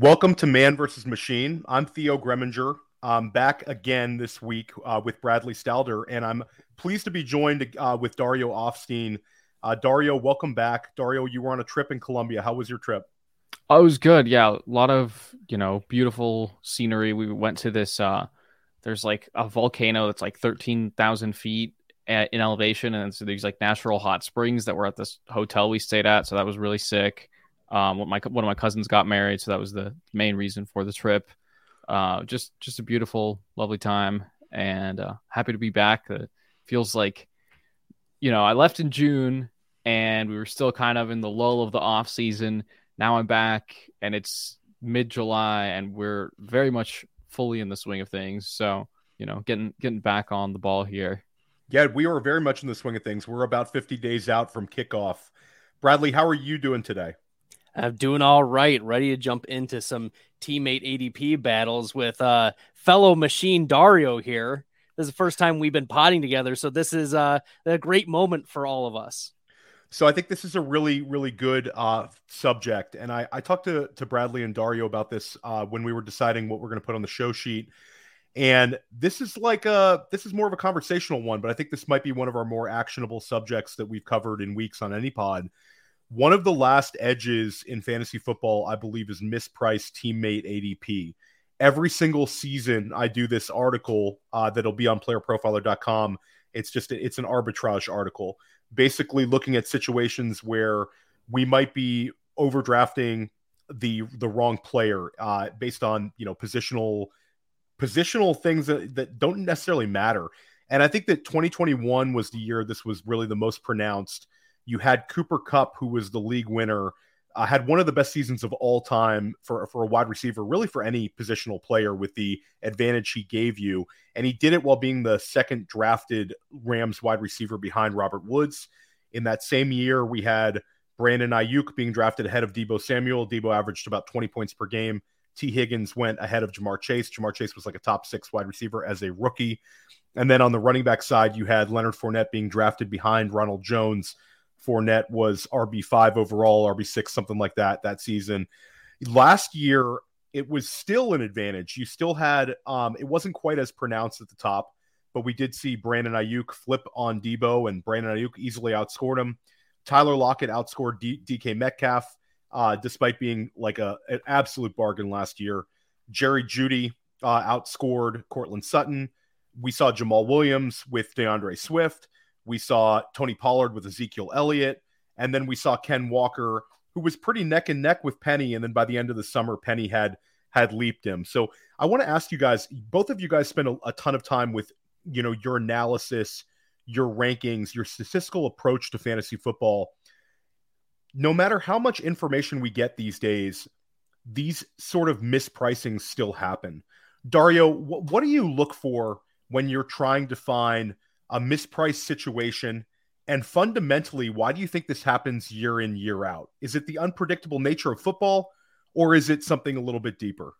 Welcome to Man versus Machine. I'm Theo Gremminger. I'm back again this week uh, with Bradley Stalder, and I'm pleased to be joined uh, with Dario Offstein. Uh, Dario, welcome back. Dario, you were on a trip in Colombia. How was your trip? Oh, it was good. Yeah, a lot of you know beautiful scenery. We went to this. Uh, there's like a volcano that's like thirteen thousand feet at, in elevation, and so these like natural hot springs that were at this hotel we stayed at. So that was really sick. Um, my one of my cousins got married, so that was the main reason for the trip. Uh, just just a beautiful, lovely time, and uh, happy to be back. It feels like, you know, I left in June, and we were still kind of in the lull of the off season. Now I'm back, and it's mid July, and we're very much fully in the swing of things. So, you know, getting getting back on the ball here. Yeah, we are very much in the swing of things. We're about 50 days out from kickoff. Bradley, how are you doing today? I'm doing all right, ready to jump into some teammate ADP battles with uh, fellow machine Dario here. This is the first time we've been potting together, so this is uh, a great moment for all of us. So I think this is a really, really good uh, subject, and I, I talked to to Bradley and Dario about this uh, when we were deciding what we're going to put on the show sheet. And this is like a this is more of a conversational one, but I think this might be one of our more actionable subjects that we've covered in weeks on any pod one of the last edges in fantasy football, I believe, is mispriced teammate ADP. Every single season, I do this article uh, that'll be on playerprofiler.com. It's just it's an arbitrage article, basically looking at situations where we might be overdrafting the the wrong player uh, based on you know positional positional things that, that don't necessarily matter. And I think that 2021 was the year this was really the most pronounced you had Cooper Kupp, who was the league winner, uh, had one of the best seasons of all time for, for a wide receiver, really for any positional player with the advantage he gave you. And he did it while being the second drafted Rams wide receiver behind Robert Woods. In that same year, we had Brandon Aiyuk being drafted ahead of Deebo Samuel. Deebo averaged about 20 points per game. Tee Higgins went ahead of Ja'Marr Chase. Ja'Marr Chase was like a top six wide receiver as a rookie. And then on the running back side, you had Leonard Fournette being drafted behind Ronald Jones Fournette was RB5 overall, RB6, something like that that season. Last year, it was still an advantage. You still had, um, it wasn't quite as pronounced at the top, but we did see Brandon Aiyuk flip on Deebo, and Brandon Aiyuk easily outscored him. Tyler Lockett outscored D- DK Metcalf, uh, despite being like a, an absolute bargain last year. Jerry Jeudy uh, outscored Courtland Sutton. We saw Jamaal Williams with D'Andre Swift. We saw Tony Pollard with Ezekiel Elliott. And then we saw Ken Walker, who was pretty neck and neck with Penny. And then by the end of the summer, Penny had had leaped him. So I want to ask you guys, both of you guys spend a, a ton of time with, you know, your analysis, your rankings, your statistical approach to fantasy football. No matter how much information we get these days, these sort of mispricings still happen. Dario, wh- what do you look for when you're trying to find – a mispriced situation? And fundamentally, why do you think this happens year in, year out? Is it the unpredictable nature of football, or is it something a little bit deeper?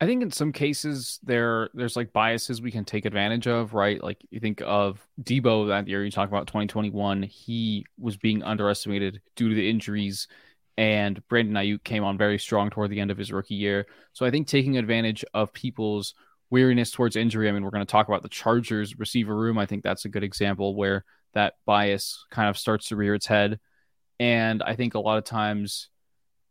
I think in some cases there there's like biases we can take advantage of, right? Like you think of Deebo that year you talk about 2021, he was being underestimated due to the injuries and Brandon Aiyuk came on very strong toward the end of his rookie year. So I think taking advantage of people's weariness towards injury. I mean, we're going to talk about the Chargers receiver room. I think that's a good example where that bias kind of starts to rear its head. And I think a lot of times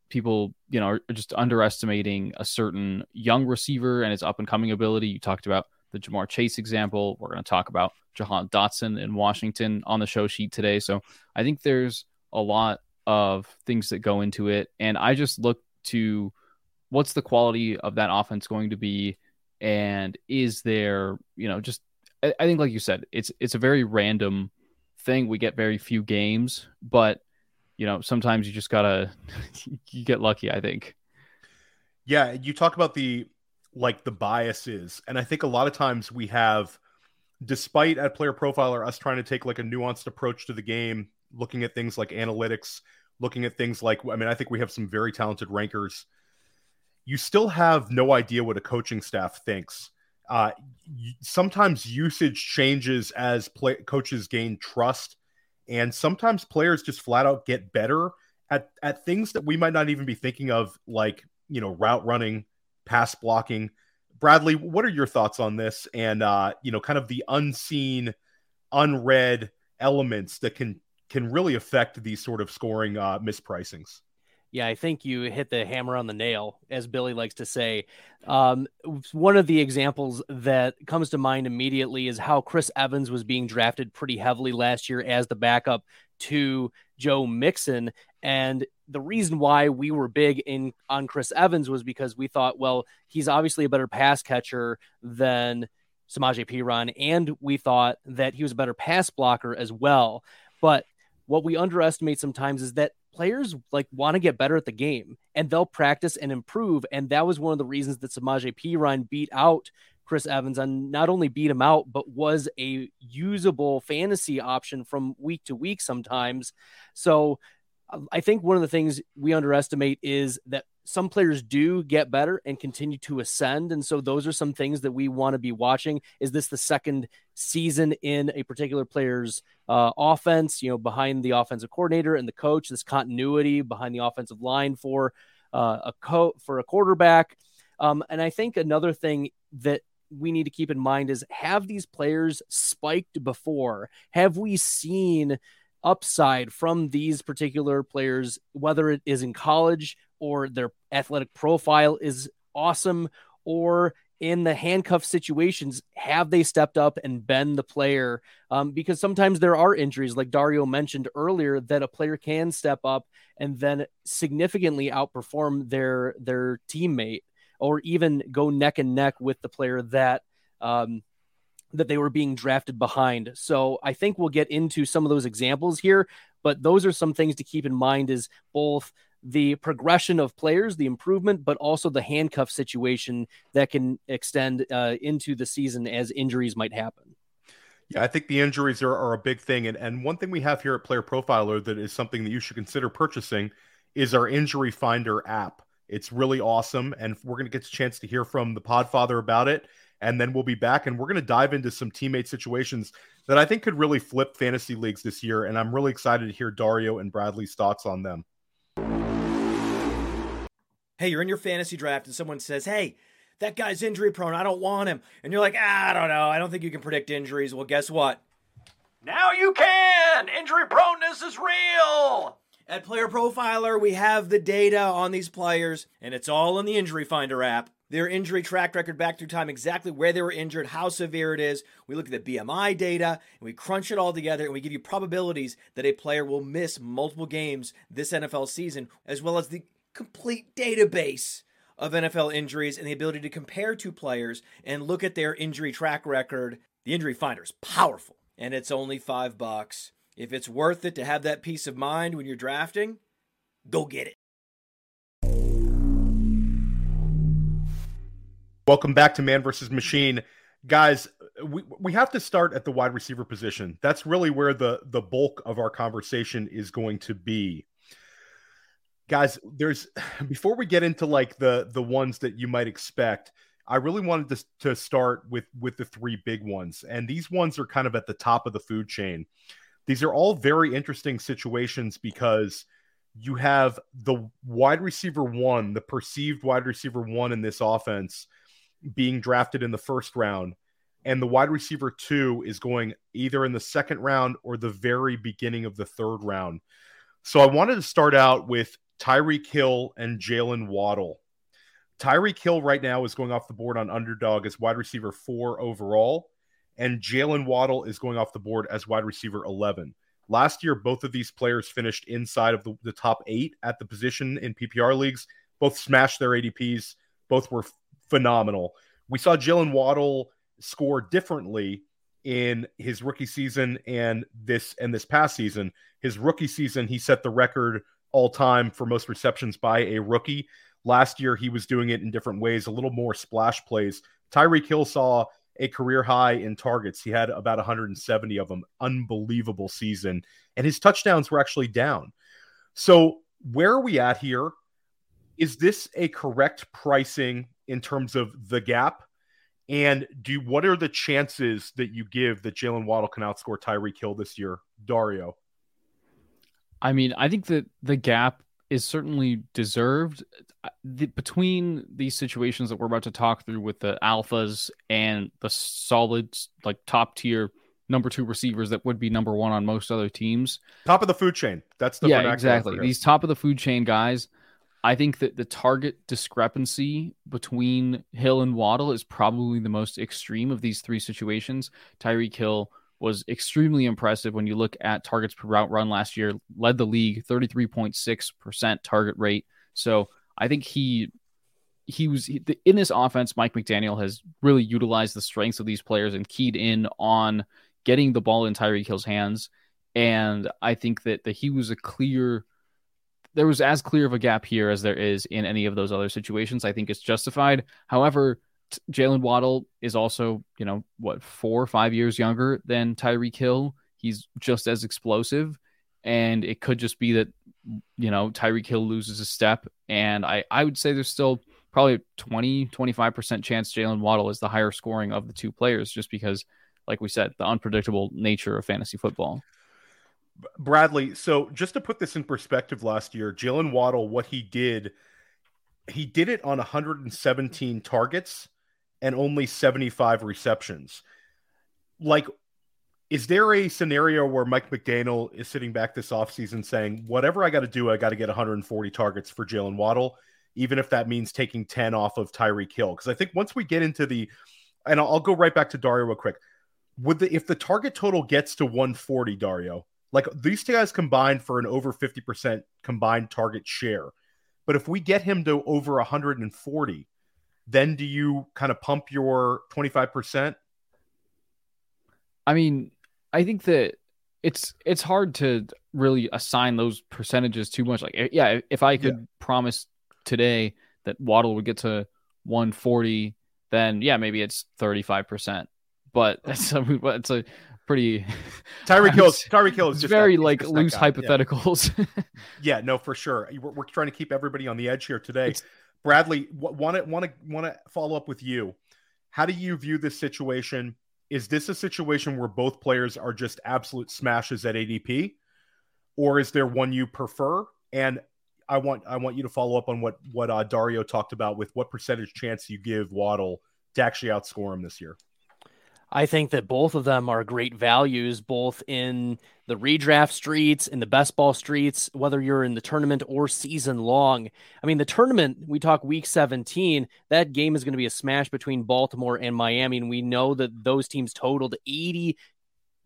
people, you know, are just underestimating a certain young receiver and his up and coming ability. You talked about the Ja'Marr Chase example. We're going to talk about Jahan Dotson in Washington on the show sheet today. So I think there's a lot of things that go into it. And I just look to what's the quality of that offense going to be? And is there, you know, just I, I think like you said, it's it's a very random thing. We get very few games, but you know, sometimes you just gotta you get lucky, I think. Yeah, you talk about the like the biases, and I think a lot of times we have, despite at Player Profiler us trying to take like a nuanced approach to the game, looking at things like analytics, looking at things like I mean, I think we have some very talented rankers. You still have no idea what a coaching staff thinks. Uh, sometimes usage changes as play- coaches gain trust, and sometimes players just flat out get better at at things that we might not even be thinking of, like you know route running, pass blocking. Bradley, what are your thoughts on this? And uh, you know, kind of the unseen, unread elements that can can really affect these sort of scoring uh, mispricings. Yeah, I think you hit the hammer on the nail, as Billy likes to say. Um, one of the examples that comes to mind immediately is how Chris Evans was being drafted pretty heavily last year as the backup to Joe Mixon. And the reason why we were big in on Chris Evans was because we thought, well, he's obviously a better pass catcher than Samaje Perine, and we thought that he was a better pass blocker as well. But what we underestimate sometimes is that players like want to get better at the game and they'll practice and improve. And that was one of the reasons that Samaje Perine beat out Chris Evans and not only beat him out, but was a usable fantasy option from week to week sometimes. So I think one of the things we underestimate is that some players do get better and continue to ascend. And so those are some things that we want to be watching. Is this the second season in a particular player's uh, offense, you know, behind the offensive coordinator and the coach, this continuity behind the offensive line for uh, a co for a quarterback. Um, and I think another thing that we need to keep in mind is have these players spiked before? Have we seen upside from these particular players, whether it is in college or their athletic profile is awesome, or in the handcuff situations, have they stepped up and been the player? Um, because sometimes there are injuries, like Dario mentioned earlier, that a player can step up and then significantly outperform their their teammate, or even go neck and neck with the player that um, that they were being drafted behind. So I think we'll get into some of those examples here, but those are some things to keep in mind is both the progression of players, the improvement, but also the handcuff situation that can extend uh, into the season as injuries might happen. Yeah, I think the injuries are, are a big thing. And, and one thing we have here at Player Profiler that is something that you should consider purchasing is our Injury Finder app. It's really awesome. And we're going to get a chance to hear from the Podfather about it and then we'll be back and we're going to dive into some teammate situations that I think could really flip fantasy leagues this year. And I'm really excited to hear Dario and Bradley's thoughts on them. Hey, you're in your fantasy draft and someone says, Hey, that guy's injury prone. I don't want him. And you're like, ah, I don't know. I don't think you can predict injuries. Well, guess what? Now you can. Injury proneness is real. At Player Profiler, we have the data on these players, and it's all in the Injury Finder app their injury track record back through time, exactly where they were injured, how severe it is. We look at the BMI data and we crunch it all together and we give you probabilities that a player will miss multiple games this NFL season, as well as the complete database of NFL injuries and the ability to compare two players and look at their injury track record. The injury finder is powerful and it's only five bucks. If it's worth it to have that peace of mind when you're drafting, go get it. Welcome back to Man versus Machine. Guys, we, we have to start at the wide receiver position. That's really where the, the bulk of our conversation is going to be. Guys, there's before we get into like the the ones that you might expect, I really wanted to, to start with with the three big ones. And these ones are kind of at the top of the food chain. These are all very interesting situations because you have the wide receiver one, the perceived wide receiver one in this offense being drafted in the first round, and the wide receiver two is going either in the second round or the very beginning of the third round. So I wanted to start out with Tyreek Hill and Jaylen Waddle. Tyreek Hill right now is going off the board on underdog as wide receiver four overall, and Jaylen Waddle is going off the board as wide receiver 11. Last year, both of these players finished inside of the, the top eight at the position in PPR leagues. Both smashed their ADPs. Both were phenomenal. We saw Jaylen Waddle score differently in his rookie season and this and this past season. His rookie season, he set the record all time for most receptions by a rookie. Last year, he was doing it in different ways, a little more splash plays. Tyreek Hill saw a career high in targets. He had about 170 of them. Unbelievable season. And his touchdowns were actually down. So, where are we at here? Is this a correct pricing in terms of the gap? And do what are the chances that you give that Jaylen Waddle can outscore Tyreek Hill this year, Dario? I mean, I think that the gap is certainly deserved. The, between these situations that we're about to talk through with the alphas and the solid, like top tier number two receivers that would be number one on most other teams, top of the food chain. That's the yeah, exactly. These top of the food chain guys. I think that the target discrepancy between Hill and Waddle is probably the most extreme of these three situations. Tyreek Hill was extremely impressive when you look at targets per route run last year, led the league 33.6% target rate. So I think he he was in this offense. Mike McDaniel has really utilized the strengths of these players and keyed in on getting the ball in Tyreek Hill's hands. And I think that, that he was a clear, there was as clear of a gap here as there is in any of those other situations. I think it's justified. However, Jaylen Waddle is also, you know, what, four or five years younger than Tyreek Hill. He's just as explosive. And it could just be that, you know, Tyreek Hill loses a step. And I, I would say there's still probably 20, 25% chance Jaylen Waddle is the higher scoring of the two players, just because, like we said, the unpredictable nature of fantasy football. Bradley, so just to put this in perspective last year, Jaylen Waddle, what he did, he did it on 117 targets and only 75 receptions. Like, is there a scenario where Mike McDaniel is sitting back this offseason saying, whatever I got to do, I got to get 140 targets for Jaylen Waddle, even if that means taking 10 off of Tyreek Hill? Because I think once we get into the, and I'll, go right back to Dario real quick. Would the if the target total gets to 140, Dario, like these two guys combined for an over 50% combined target share. But if we get him to over 140, then do you kind of pump your 25%? I mean, I think that it's it's hard to really assign those percentages too much. Like, yeah, if I could yeah. promise today that Waddle would get to 140, then yeah, maybe it's 35%. But it's a, it's a pretty Tyreek Hill. Tyreek Hill is just very that, like loose hypotheticals. Yeah. yeah. no, for sure. We're, we're, trying to keep everybody on the edge here today. It's, Bradley, want to want to want to follow up with you. How do you view this situation? Is this a situation where both players are just absolute smashes at ADP, or is there one you prefer? And I want I want you to follow up on what what uh, Dario talked about with what percentage chance you give Waddle to actually outscore him this year. I think that both of them are great values, both in the redraft streets, in the best ball streets, whether you're in the tournament or season long. I mean, the tournament, we talk week 17, that game is going to be a smash between Baltimore and Miami. And we know that those teams totaled 80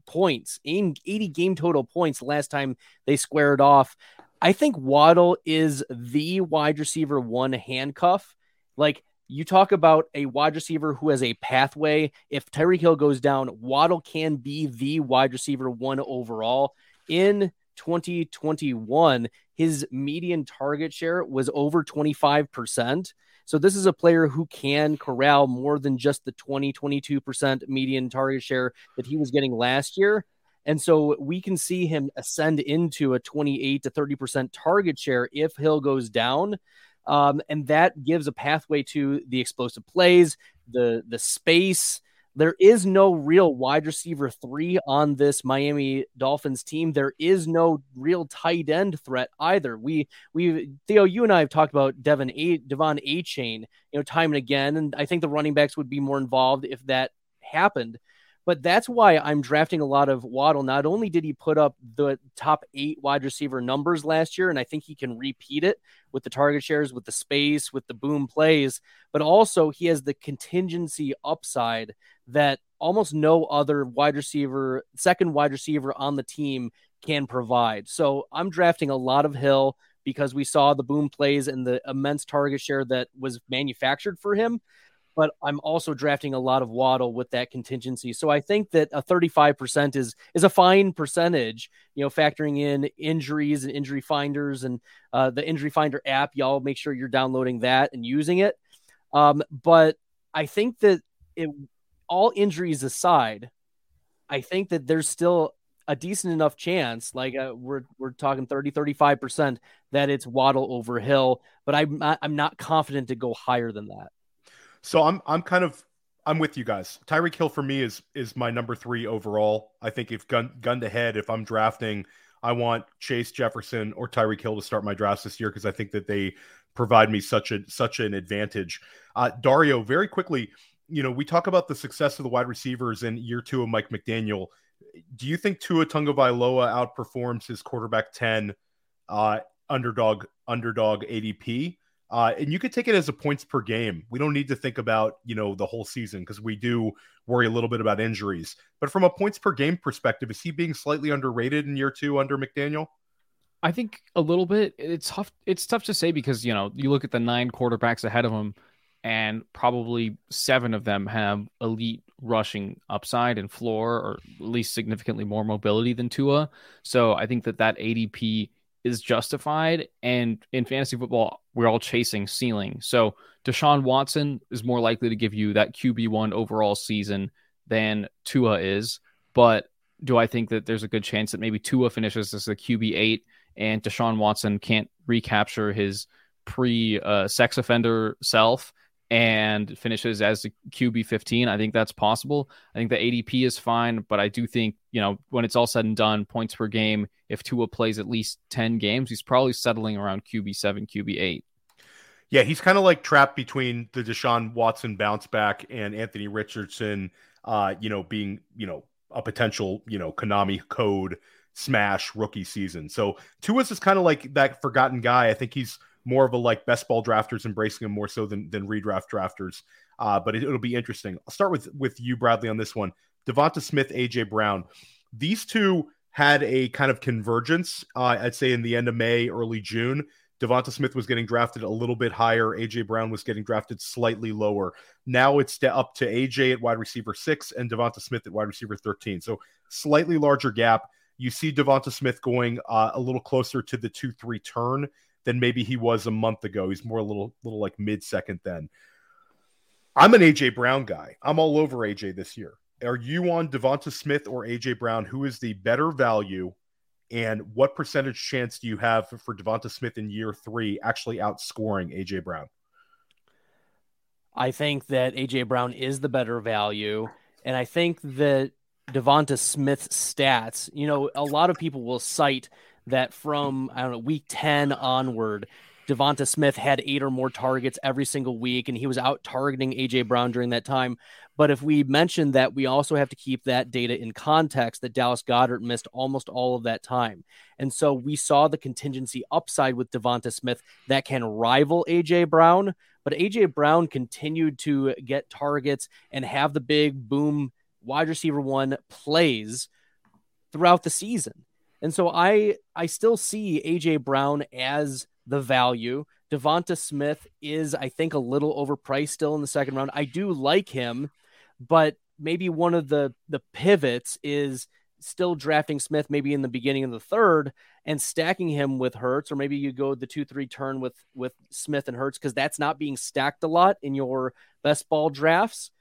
points, 80 game total points last time they squared off. I think Waddle is the wide receiver one handcuff. Like, you talk about a wide receiver who has a pathway. If Tyreek Hill goes down, Waddle can be the wide receiver one overall. In 2021, his median target share was over 25%. So this is a player who can corral more than just the 20, 22% median target share that he was getting last year. And so we can see him ascend into a 28 to 30% target share if Hill goes down. Um, and that gives a pathway to the explosive plays, the the space. There is no real wide receiver three on this Miami Dolphins team. There is no real tight end threat either. We we Theo, you and I have talked about Devon A De'Von Achane, you know, time and again, and I think the running backs would be more involved if that happened. But that's why I'm drafting a lot of Waddle. Not only did he put up the top eight wide receiver numbers last year, and I think he can repeat it with the target shares, with the space, with the boom plays, but also he has the contingency upside that almost no other wide receiver, second wide receiver on the team can provide. So I'm drafting a lot of Hill because we saw the boom plays and the immense target share that was manufactured for him but I'm also drafting a lot of Waddle with that contingency. So I think that a 35% is is a fine percentage, you know, factoring in injuries and injury finders and uh, the injury finder app. Y'all make sure you're downloading that and using it. Um, but I think that it, all injuries aside, I think that there's still a decent enough chance, like uh, we're we're talking 30, 35 percent, that it's Waddle over Hill. But I'm not, I'm not confident to go higher than that. So I'm I'm kind of I'm with you guys. Tyreek Hill for me is is my number three overall. I think if gun gun to head, if I'm drafting, I want Chase Jefferson or Tyreek Hill to start my drafts this year because I think that they provide me such a such an advantage. Uh, Dario, very quickly, you know, we talk about the success of the wide receivers in year two of Mike McDaniel. Do you think Tua Tagovailoa outperforms his quarterback ten uh, underdog underdog ADP? Uh, and you could take it as a points per game. We don't need to think about, you know, the whole season because we do worry a little bit about injuries. But from a points per game perspective, is he being slightly underrated in year two under McDaniel? I think a little bit. It's tough. It's tough to say because you know you look at the nine quarterbacks ahead of him, and probably seven of them have elite rushing upside and floor, or at least significantly more mobility than Tua. So I think that that ADP is justified. And in fantasy football, we're all chasing ceiling. So Deshaun Watson is more likely to give you that QB1 overall season than Tua is. But do I think that there's a good chance that maybe Tua finishes as a QB8 and Deshaun Watson can't recapture his pre uh, sex offender self and finishes as the QB 15. I think that's possible. I think the ADP is fine, but I do think, you know, when it's all said and done, points per game, if Tua plays at least 10 games, he's probably settling around QB 7, QB 8. Yeah, he's kind of like trapped between the Deshaun Watson bounce back and Anthony Richardson, uh, you know, being, you know, a potential, you know, Konami code smash rookie season. So Tua's is kind of like that forgotten guy. I think he's more of a like best ball drafters embracing him more so than than redraft drafters. Uh, but it, will be interesting. I'll start with with you, Bradley, on this one. Devonta Smith, AJ Brown. These two had a kind of convergence. Uh, I'd say in the end of May, early June. Devonta Smith was getting drafted a little bit higher. AJ Brown was getting drafted slightly lower. Now it's up to AJ at wide receiver six and Devonta Smith at wide receiver 13. So slightly larger gap. You see Devonta Smith going uh, a little closer to the 2 3 turn than maybe he was a month ago. He's more a little little like mid second then. I'm an AJ Brown guy. I'm all over AJ this year. Are you on Devonta Smith or AJ Brown? Who is the better value? And what percentage chance do you have for Devonta Smith in year three actually outscoring AJ Brown? I think that AJ Brown is the better value. And I think that Devonta Smith's stats, you know, a lot of people will cite that from I don't know week ten onward, Devonta Smith had eight or more targets every single week, and he was out targeting AJ Brown during that time. But if we mention that, we also have to keep that data in context that Dallas Goedert missed almost all of that time. And so we saw the contingency upside with Devonta Smith that can rival AJ Brown. But AJ Brown continued to get targets and have the big boom wide receiver one plays throughout the season. And so I I still see AJ Brown as the value. Devonta Smith is, I think, a little overpriced still in the second round. I do like him, but maybe one of the the pivots is still drafting Smith maybe in the beginning of the third and stacking him with Hurts, or maybe you go the two three turn with with Smith and Hurts because that's not being stacked a lot in your best ball drafts.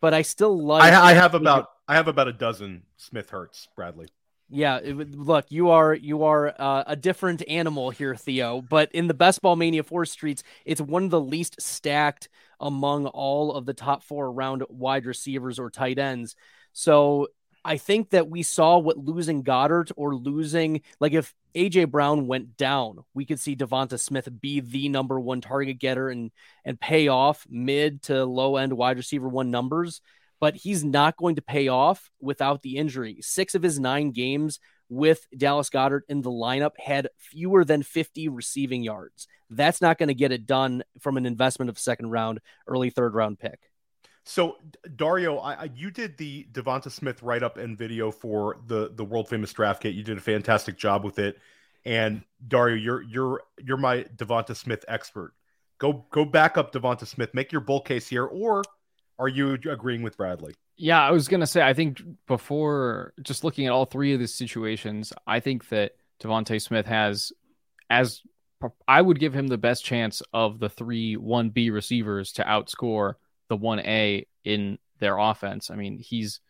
But I still like. I, I have about I have about a dozen Smith Hurts Bradley. Yeah, it, look, you are you are uh, a different animal here, Theo. But in the Best Ball Mania Four Streets, it's one of the least stacked among all of the top four round wide receivers or tight ends. So I think that we saw what losing Goedert or losing, like if AJ Brown went down, we could see Devonta Smith be the number one target getter and and pay off mid to low end wide receiver one numbers. But he's not going to pay off without the injury. Six of his nine games with Dallas Goedert in the lineup had fewer than 50 receiving yards. That's not going to get it done from an investment of second round, early third round pick. So Dario, I, I, you did the Devonta Smith write up and video for the the world famous draft kit. You did a fantastic job with it. And Dario, you're you're you're my Devonta Smith expert. Go go back up Devonta Smith. Make your bull case here, or are you agreeing with Bradley? Yeah, I was gonna say. I think before just looking at all three of these situations, I think that Devonta Smith has as I would give him the best chance of the three one B receivers to outscore the one A in their offense. I mean, he's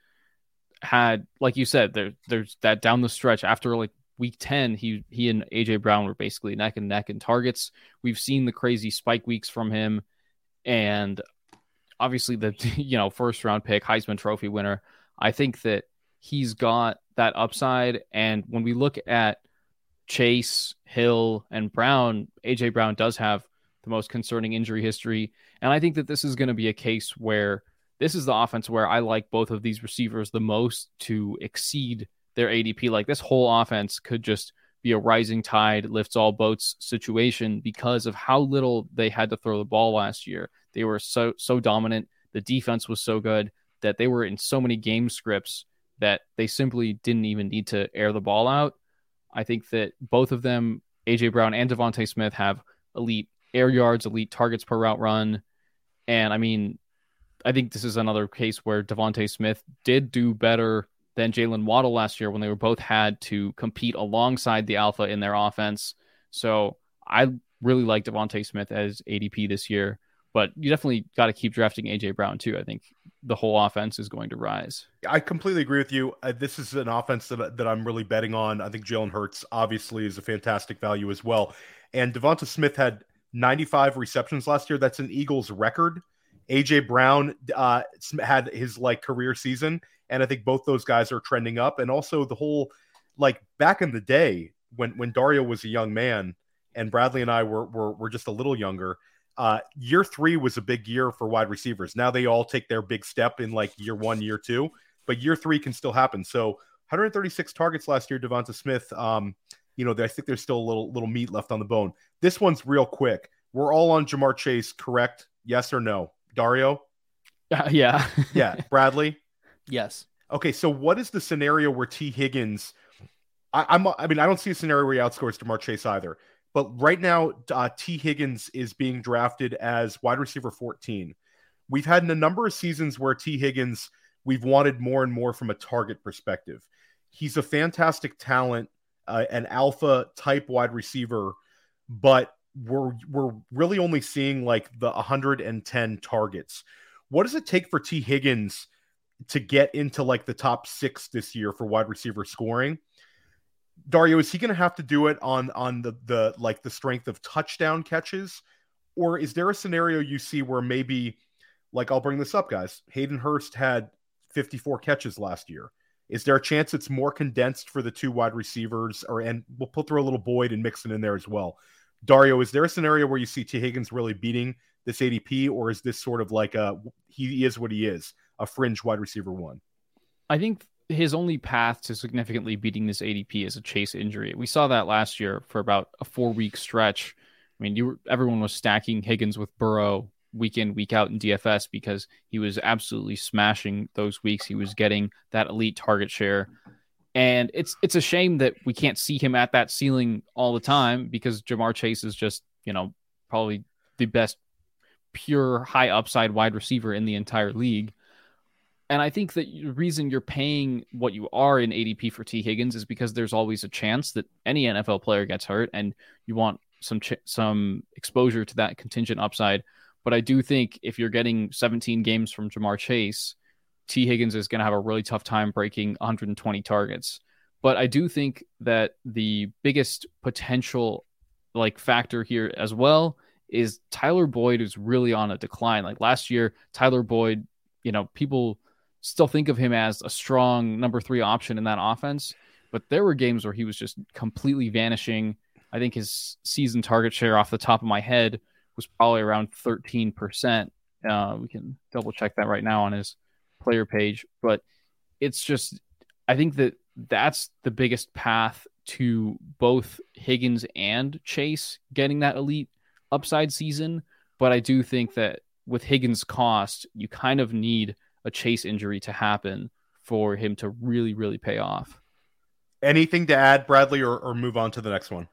had like you said, there there's that down the stretch after like week 10, he he and AJ Brown were basically neck and neck in targets. We've seen the crazy spike weeks from him and obviously the you know, first round pick, Heisman trophy winner. I think that he's got that upside and when we look at Chase, Hill, and Brown, AJ Brown does have the most concerning injury history. And I think that this is going to be a case where this is the offense where I like both of these receivers the most to exceed their ADP. Like this whole offense could just be a rising tide lifts all boats situation because of how little they had to throw the ball last year. They were so so dominant. The defense was so good that they were in so many game scripts that they simply didn't even need to air the ball out. I think that both of them, AJ Brown and Devonta Smith, have elite air yards, elite targets per route run. And I mean, I think this is another case where Devonta Smith did do better than Jaylen Waddle last year when they were both had to compete alongside the alpha in their offense. So I really like Devonta Smith as ADP this year, but you definitely got to keep drafting AJ Brown too. I think the whole offense is going to rise. I completely agree with you. Uh, this is an offense that, that I'm really betting on. I think Jalen Hurts obviously is a fantastic value as well. And Devonta Smith had 95 receptions last year. That's an Eagles record. AJ Brown uh, had his like career season, and I think both those guys are trending up. And also the whole like back in the day when when Dario was a young man and Bradley and I were were, were just a little younger. Uh, year three was a big year for wide receivers. Now they all take their big step in like year one, year two, but year three can still happen. So 136 targets last year, Devonta Smith. Um, you know, I think there's still a little little meat left on the bone. This one's real quick. We're all on Ja'Marr Chase, correct? Yes or no? Dario? Uh, yeah. yeah. Bradley? Yes. Okay, so what is the scenario where Tee Higgins? I, am I mean, I don't see a scenario where he outscores Ja'Marr Chase either. But right now, uh, Tee Higgins is being drafted as wide receiver 14. We've had in a number of seasons where Tee Higgins, we've wanted more and more from a target perspective. He's a fantastic talent, uh, an alpha type wide receiver, but we're we're really only seeing like the 110 targets. What does it take for Tee Higgins to get into like the top six this year for wide receiver scoring? Dario, is he going to have to do it on on the the like the strength of touchdown catches, or is there a scenario you see where maybe, like I'll bring this up, guys. Hayden Hurst had 54 catches last year. Is there a chance it's more condensed for the two wide receivers, or and we'll put through a little Boyd and Mixon in there as well? Dario, is there a scenario where you see Tee Higgins really beating this ADP, or is this sort of like a he is what he is, a fringe wide receiver one? I think his only path to significantly beating this ADP is a chase injury. We saw that last year for about a four week stretch. I mean, you were, everyone was stacking Higgins with Burrow week in week out in DFS because he was absolutely smashing those weeks. He was getting that elite target share. And it's it's a shame that we can't see him at that ceiling all the time because Ja'Marr Chase is just, you know, probably the best pure high upside wide receiver in the entire league. And I think that the reason you're paying what you are in ADP for Tee Higgins is because there's always a chance that any NFL player gets hurt and you want some ch- some exposure to that contingent upside. But I do think if you're getting 17 games from Ja'Marr Chase, Tee Higgins is going to have a really tough time breaking 120 targets. But I do think that the biggest potential like factor here as well is Tyler Boyd is really on a decline. Like last year, Tyler Boyd, you know, people still think of him as a strong number three option in that offense, but there were games where he was just completely vanishing. I think his season target share off the top of my head was probably around 13%. Uh, we can double check that right now on his player page, but it's just I think that that's the biggest path to both Higgins and Chase getting that elite upside season. But I do think that with Higgins' cost, you kind of need a Chase injury to happen for him to really, really pay off. Anything to add, Bradley, or, or move on to the next one?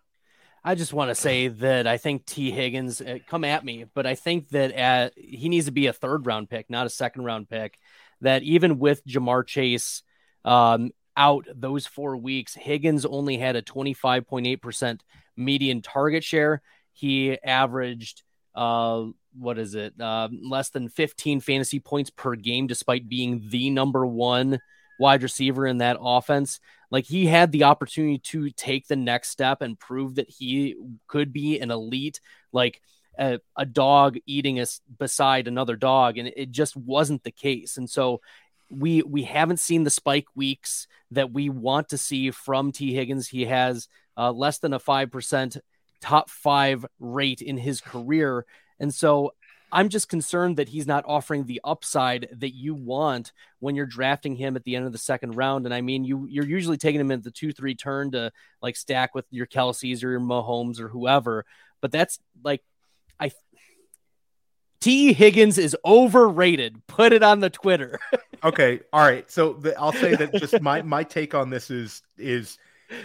I just want to say that I think Tee Higgins, uh, come at me, but I think that at, he needs to be a third round pick, not a second round pick. That even with Ja'Marr Chase um, out those four weeks, Higgins only had a 25.8% median target share. He averaged, uh, what is it, uh, less than 15 fantasy points per game, despite being the number one wide receiver in that offense. Like he had the opportunity to take the next step and prove that he could be an elite, like a, a dog eating us beside another dog, and it just wasn't the case. And so we we haven't seen the spike weeks that we want to see from Tee Higgins. He has uh, less than a five percent top five rate in his career, and so I'm just concerned that he's not offering the upside that you want when you're drafting him at the end of the second round. And I mean, you you're usually taking him in the two three turn to like stack with your Kelce's or your Mahomes or whoever. But that's like, I Tee Higgins is overrated. Put it on the Twitter. okay, all right. So the, I'll say that just my my take on this is is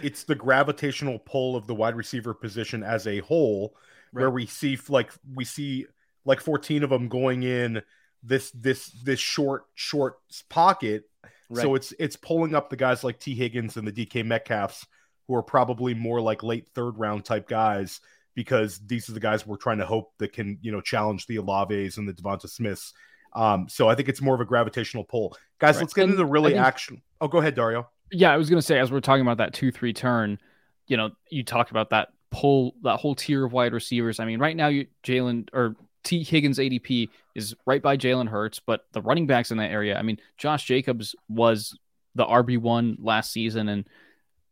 it's the gravitational pull of the wide receiver position as a whole, right. where we see like we see like 14 of them going in this this this short short pocket. Right. So it's it's pulling up the guys like Tee Higgins and the DK Metcalfs who are probably more like late third round type guys because these are the guys we're trying to hope that can you know challenge the Alaves and the Devonta Smiths. Um, so I think it's more of a gravitational pull. Guys, right. let's get and into the really think, action. Oh, go ahead, Dario. Yeah, I was gonna say as we're talking about that two three turn, you know, you talked about that pull that whole tier of wide receivers. I mean, right now you Jalen or Tee Higgins ADP is right by Jalen Hurts, but the running backs in that area, I mean, Josh Jacobs was the RB1 last season. And,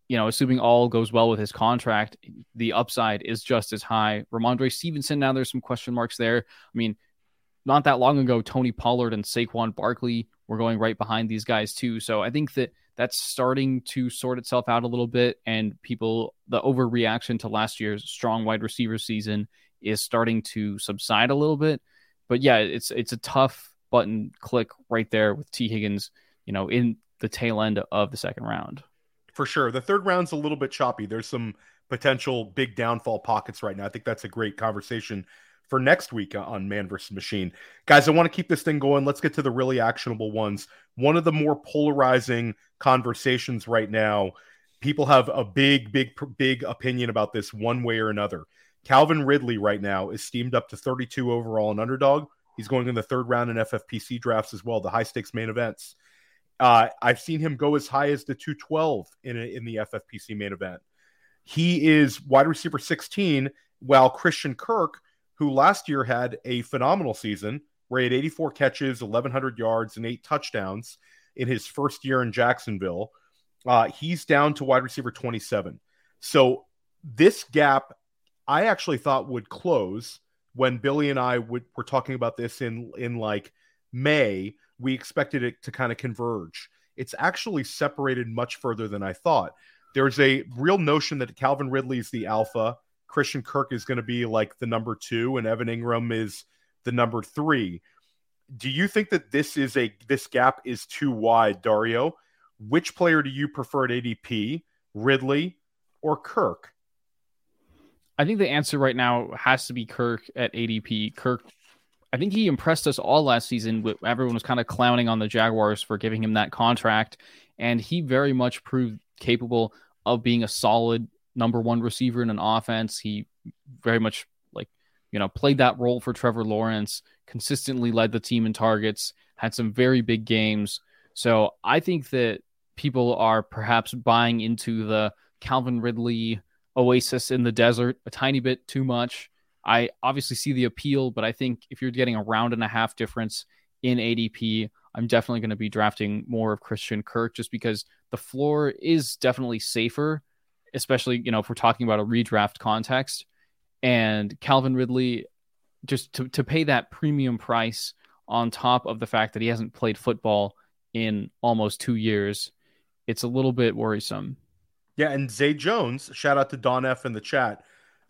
you know, assuming all goes well with his contract, the upside is just as high. Rhamondre Stevenson, now there's some question marks there. I mean, not that long ago, Tony Pollard and Saquon Barkley were going right behind these guys, too. So I think that that's starting to sort itself out a little bit. And people, the overreaction to last year's strong wide receiver season is starting to subside a little bit. But yeah, it's it's a tough button click right there with Tee Higgins, you know, in the tail end of the second round. For sure. The third round's a little bit choppy. There's some potential big downfall pockets right now. I think that's a great conversation for next week on Man versus Machine. Guys, I want to keep this thing going. Let's get to the really actionable ones. One of the more polarizing conversations right now. People have a big, big, big opinion about this one way or another. Calvin Ridley right now is steamed up to 32 overall and underdog. He's going in the third round in FFPC drafts as well, the high stakes main events. Uh, I've seen him go as high as the 212 in a, in the FFPC main event. He is wide receiver 16, while Christian Kirk, who last year had a phenomenal season, where he had 84 catches, 1,100 yards, and eight touchdowns in his first year in Jacksonville, uh, he's down to wide receiver 27. So this gap I actually thought would close when Billy and I would were talking about this in in like May. We expected it to kind of converge. It's actually separated much further than I thought. There's a real notion that Calvin Ridley is the alpha, Christian Kirk is going to be like the number two, and Evan Engram is the number three. Do you think that this is a this gap is too wide, Dario? Which player do you prefer at ADP, Ridley or Kirk? I think the answer right now has to be Kirk at ADP. Kirk, I think he impressed us all last season. Everyone was kind of clowning on the Jaguars for giving him that contract, and he very much proved capable of being a solid number one receiver in an offense. He very much like you know played that role for Trevor Lawrence, consistently led the team in targets, had some very big games. So I think that people are perhaps buying into the Calvin Ridley oasis in the desert a tiny bit too much. I obviously see the appeal, but I think if you're getting a round and a half difference in ADP, I'm definitely going to be drafting more of Christian Kirk just because the floor is definitely safer, especially, you know, if we're talking about a redraft context. And Calvin Ridley, just to, to pay that premium price on top of the fact that he hasn't played football in almost two years, it's a little bit worrisome. Yeah, and Zay Jones, shout out to Don F in the chat.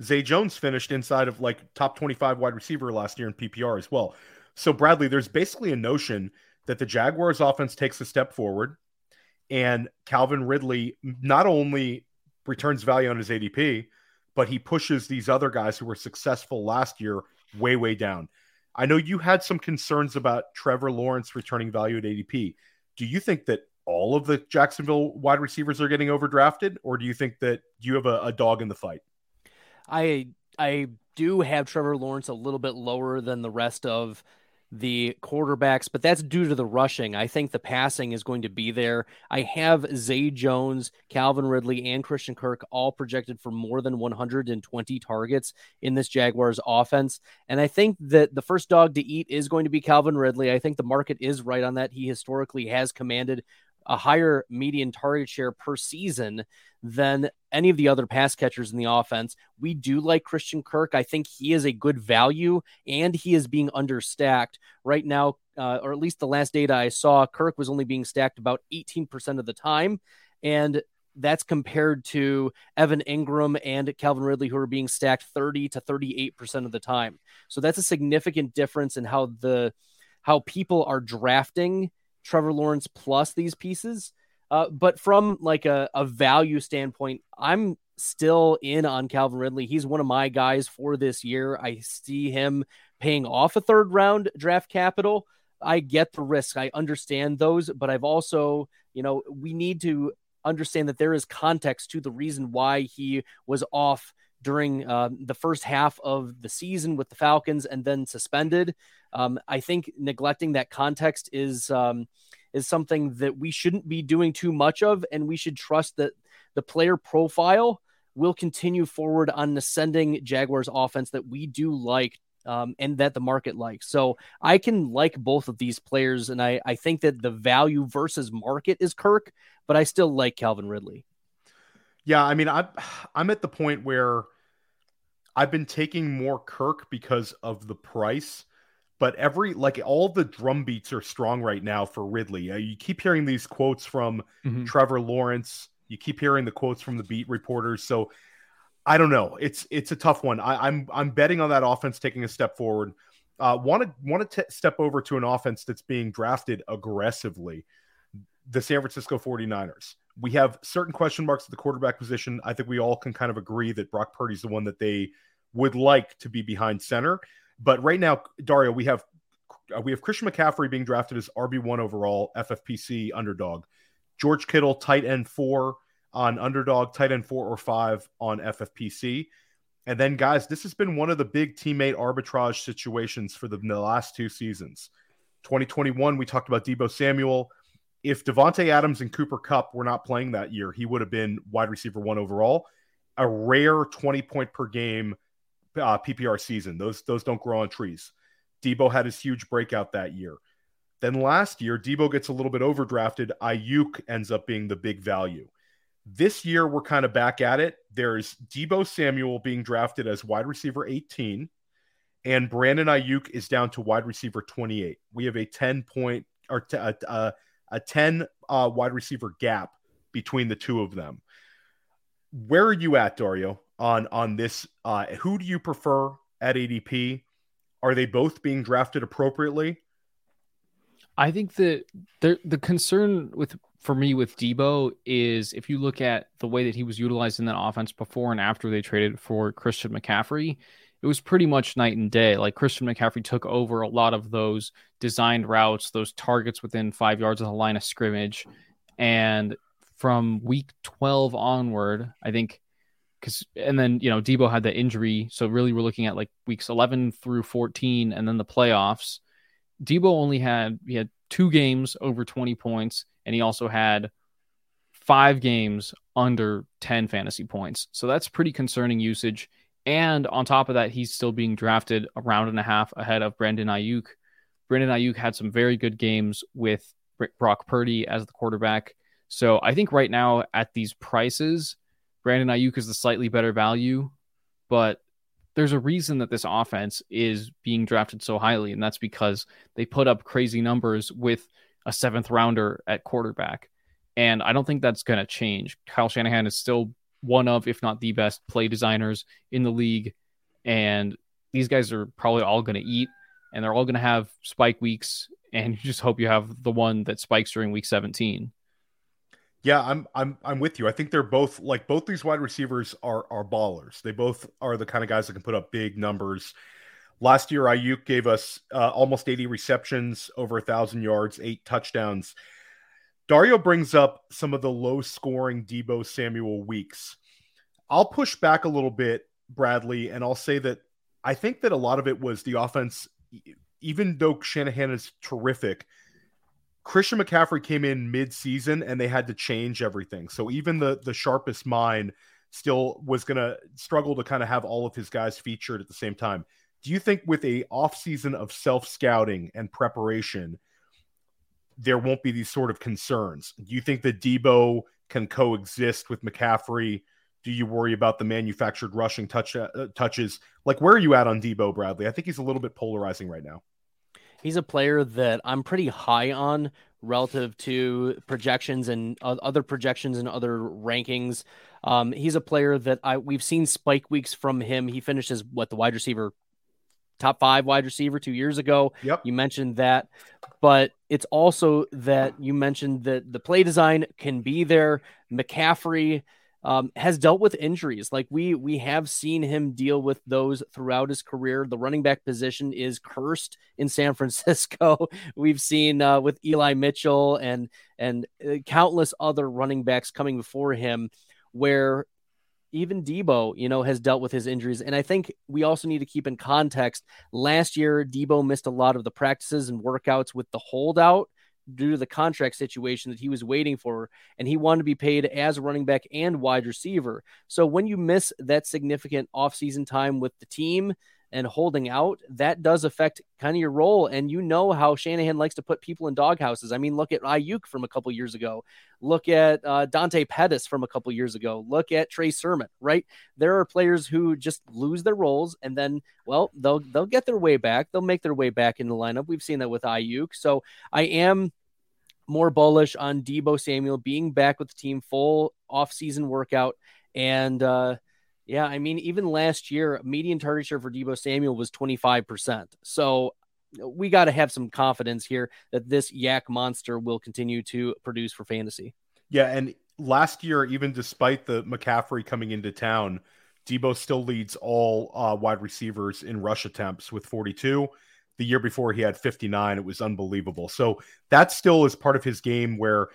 Zay Jones finished inside of like top 25 wide receiver last year in PPR as well. So, Bradley, there's basically a notion that the Jaguars offense takes a step forward and Calvin Ridley not only returns value on his ADP, but he pushes these other guys who were successful last year way, way down. I know you had some concerns about Trevor Lawrence returning value at ADP. Do you think that all of the Jacksonville wide receivers are getting overdrafted, or do you think that you have a, a dog in the fight? I I do have Trevor Lawrence a little bit lower than the rest of the quarterbacks, but that's due to the rushing. I think the passing is going to be there. I have Zay Jones, Calvin Ridley, and Christian Kirk all projected for more than 120 targets in this Jaguars offense. And I think that the first dog to eat is going to be Calvin Ridley. I think the market is right on that. He historically has commanded a higher median target share per season than any of the other pass catchers in the offense. We do like Christian Kirk. I think he is a good value and he is being understacked right now, uh, or at least the last data I saw, Kirk was only being stacked about 18% of the time. And that's compared to Evan Engram and Calvin Ridley, who are being stacked 30 to 38% of the time. So that's a significant difference in how the how people are drafting Trevor Lawrence plus these pieces. Uh, but from like a, a value standpoint, I'm still in on Calvin Ridley. He's one of my guys for this year. I see him paying off a third round draft capital. I get the risk. I understand those, but I've also, you know, we need to understand that there is context to the reason why he was off during uh, the first half of the season with the Falcons and then suspended. Um, I think neglecting that context is um, is something that we shouldn't be doing too much of, and we should trust that the player profile will continue forward on the ascending Jaguars offense that we do like um, and that the market likes. So I can like both of these players, and I, I think that the value versus market is Kirk, but I still like Calvin Ridley. Yeah, I mean, I'm I'm at the point where I've been taking more Kirk because of the price, but every like all the drum beats are strong right now for Ridley. Uh, you keep hearing these quotes from mm-hmm. Trevor Lawrence. You keep hearing the quotes from the beat reporters. So I don't know. It's it's a tough one. I, am I'm, I'm betting on that offense taking a step forward. Uh Want to want to step over to an offense that's being drafted aggressively. The San Francisco 49ers. We have certain question marks at the quarterback position. I think we all can kind of agree that Brock Purdy's the one that they would like to be behind center. But right now, Dario, we have uh, we have Christian McCaffrey being drafted as RB one overall, FFPC underdog. George Kittle, tight end four on underdog, tight end four or five on FFPC. And then, guys, this has been one of the big teammate arbitrage situations for the, the last two seasons. 2021, we talked about Deebo Samuel. If Davante Adams and Cooper Kupp were not playing that year, he would have been wide receiver one overall. A rare 20 point per game uh, PPR season. Those those don't grow on trees. Deebo had his huge breakout that year. Then last year, Deebo gets a little bit overdrafted. Aiyuk ends up being the big value. This year, we're kind of back at it. There's Deebo Samuel being drafted as wide receiver 18, and Brandon Aiyuk is down to wide receiver 28. We have a 10 point or t- a, a, a 10 uh, wide receiver gap between the two of them. Where are you at, Dario? on on this. Uh, who do you prefer at ADP? Are they both being drafted appropriately? I think that the the concern with for me with Deebo is if you look at the way that he was utilized in that offense before and after they traded for Christian McCaffrey, it was pretty much night and day. Like Christian McCaffrey took over a lot of those designed routes, those targets within five yards of the line of scrimmage. And from week 12 onward, I think because and then you know Deebo had the injury, so really we're looking at like weeks 11 through 14, and then the playoffs. Deebo only had he had two games over 20 points, and he also had five games under 10 fantasy points. So that's pretty concerning usage. And on top of that, he's still being drafted a round and a half ahead of Brandon Aiyuk. Brandon Aiyuk had some very good games with Brock Purdy as the quarterback. So I think right now at these prices, Brandon Aiyuk is the slightly better value, but there's a reason that this offense is being drafted so highly, and that's because they put up crazy numbers with a seventh rounder at quarterback. And I don't think that's going to change. Kyle Shanahan is still one of, if not the best play designers in the league. And these guys are probably all going to eat and they're all going to have spike weeks. And you just hope you have the one that spikes during week 17. Yeah, I'm I'm I'm with you. I think they're both like both these wide receivers are are ballers. They both are the kind of guys that can put up big numbers. Last year, Aiyuk gave us uh, almost 80 receptions, over a thousand yards, eight touchdowns. Dario brings up some of the low scoring Deebo Samuel weeks. I'll push back a little bit, Bradley, and I'll say that I think that a lot of it was the offense, even though Shanahan is terrific. Christian McCaffrey came in mid-season and they had to change everything. So even the the sharpest mind still was going to struggle to kind of have all of his guys featured at the same time. Do you think with a off season of self-scouting and preparation there won't be these sort of concerns? Do you think that Deebo can coexist with McCaffrey? Do you worry about the manufactured rushing touch uh, touches? Like where are you at on Deebo Bradley? I think he's a little bit polarizing right now he's a player that I'm pretty high on relative to projections and other projections and other rankings. Um, he's a player that I we've seen spike weeks from him. He finishes what the wide receiver top five wide receiver two years ago. Yep. You mentioned that, but it's also that you mentioned that the play design can be there. McCaffrey um, has dealt with injuries. Like we we have seen him deal with those throughout his career. The running back position is cursed in San Francisco. We've seen uh, with Eli Mitchell and and uh, countless other running backs coming before him, where even Deebo, you know, has dealt with his injuries. And I think we also need to keep in context. Last year, Deebo missed a lot of the practices and workouts with the holdout due to the contract situation that he was waiting for, and he wanted to be paid as a running back and wide receiver. So when you miss that significant offseason time with the team and holding out, that does affect kind of your role. And you know how Shanahan likes to put people in doghouses. I mean, look at Aiyuk from a couple years ago. Look at uh, Dante Pettis from a couple years ago. Look at Trey Sermon. Right? There are players who just lose their roles, and then, well, they'll they'll get their way back. They'll make their way back in the lineup. We've seen that with Aiyuk. So I am more bullish on Deebo Samuel being back with the team, full off-season workout, and uh, yeah, I mean, even last year, median target share for Deebo Samuel was 25%. So we got to have some confidence here that this YAC monster will continue to produce for fantasy. Yeah, and last year, even despite the McCaffrey coming into town, Deebo still leads all uh, wide receivers in rush attempts with 42 the year before he had 59. It was unbelievable. So that still is part of his game where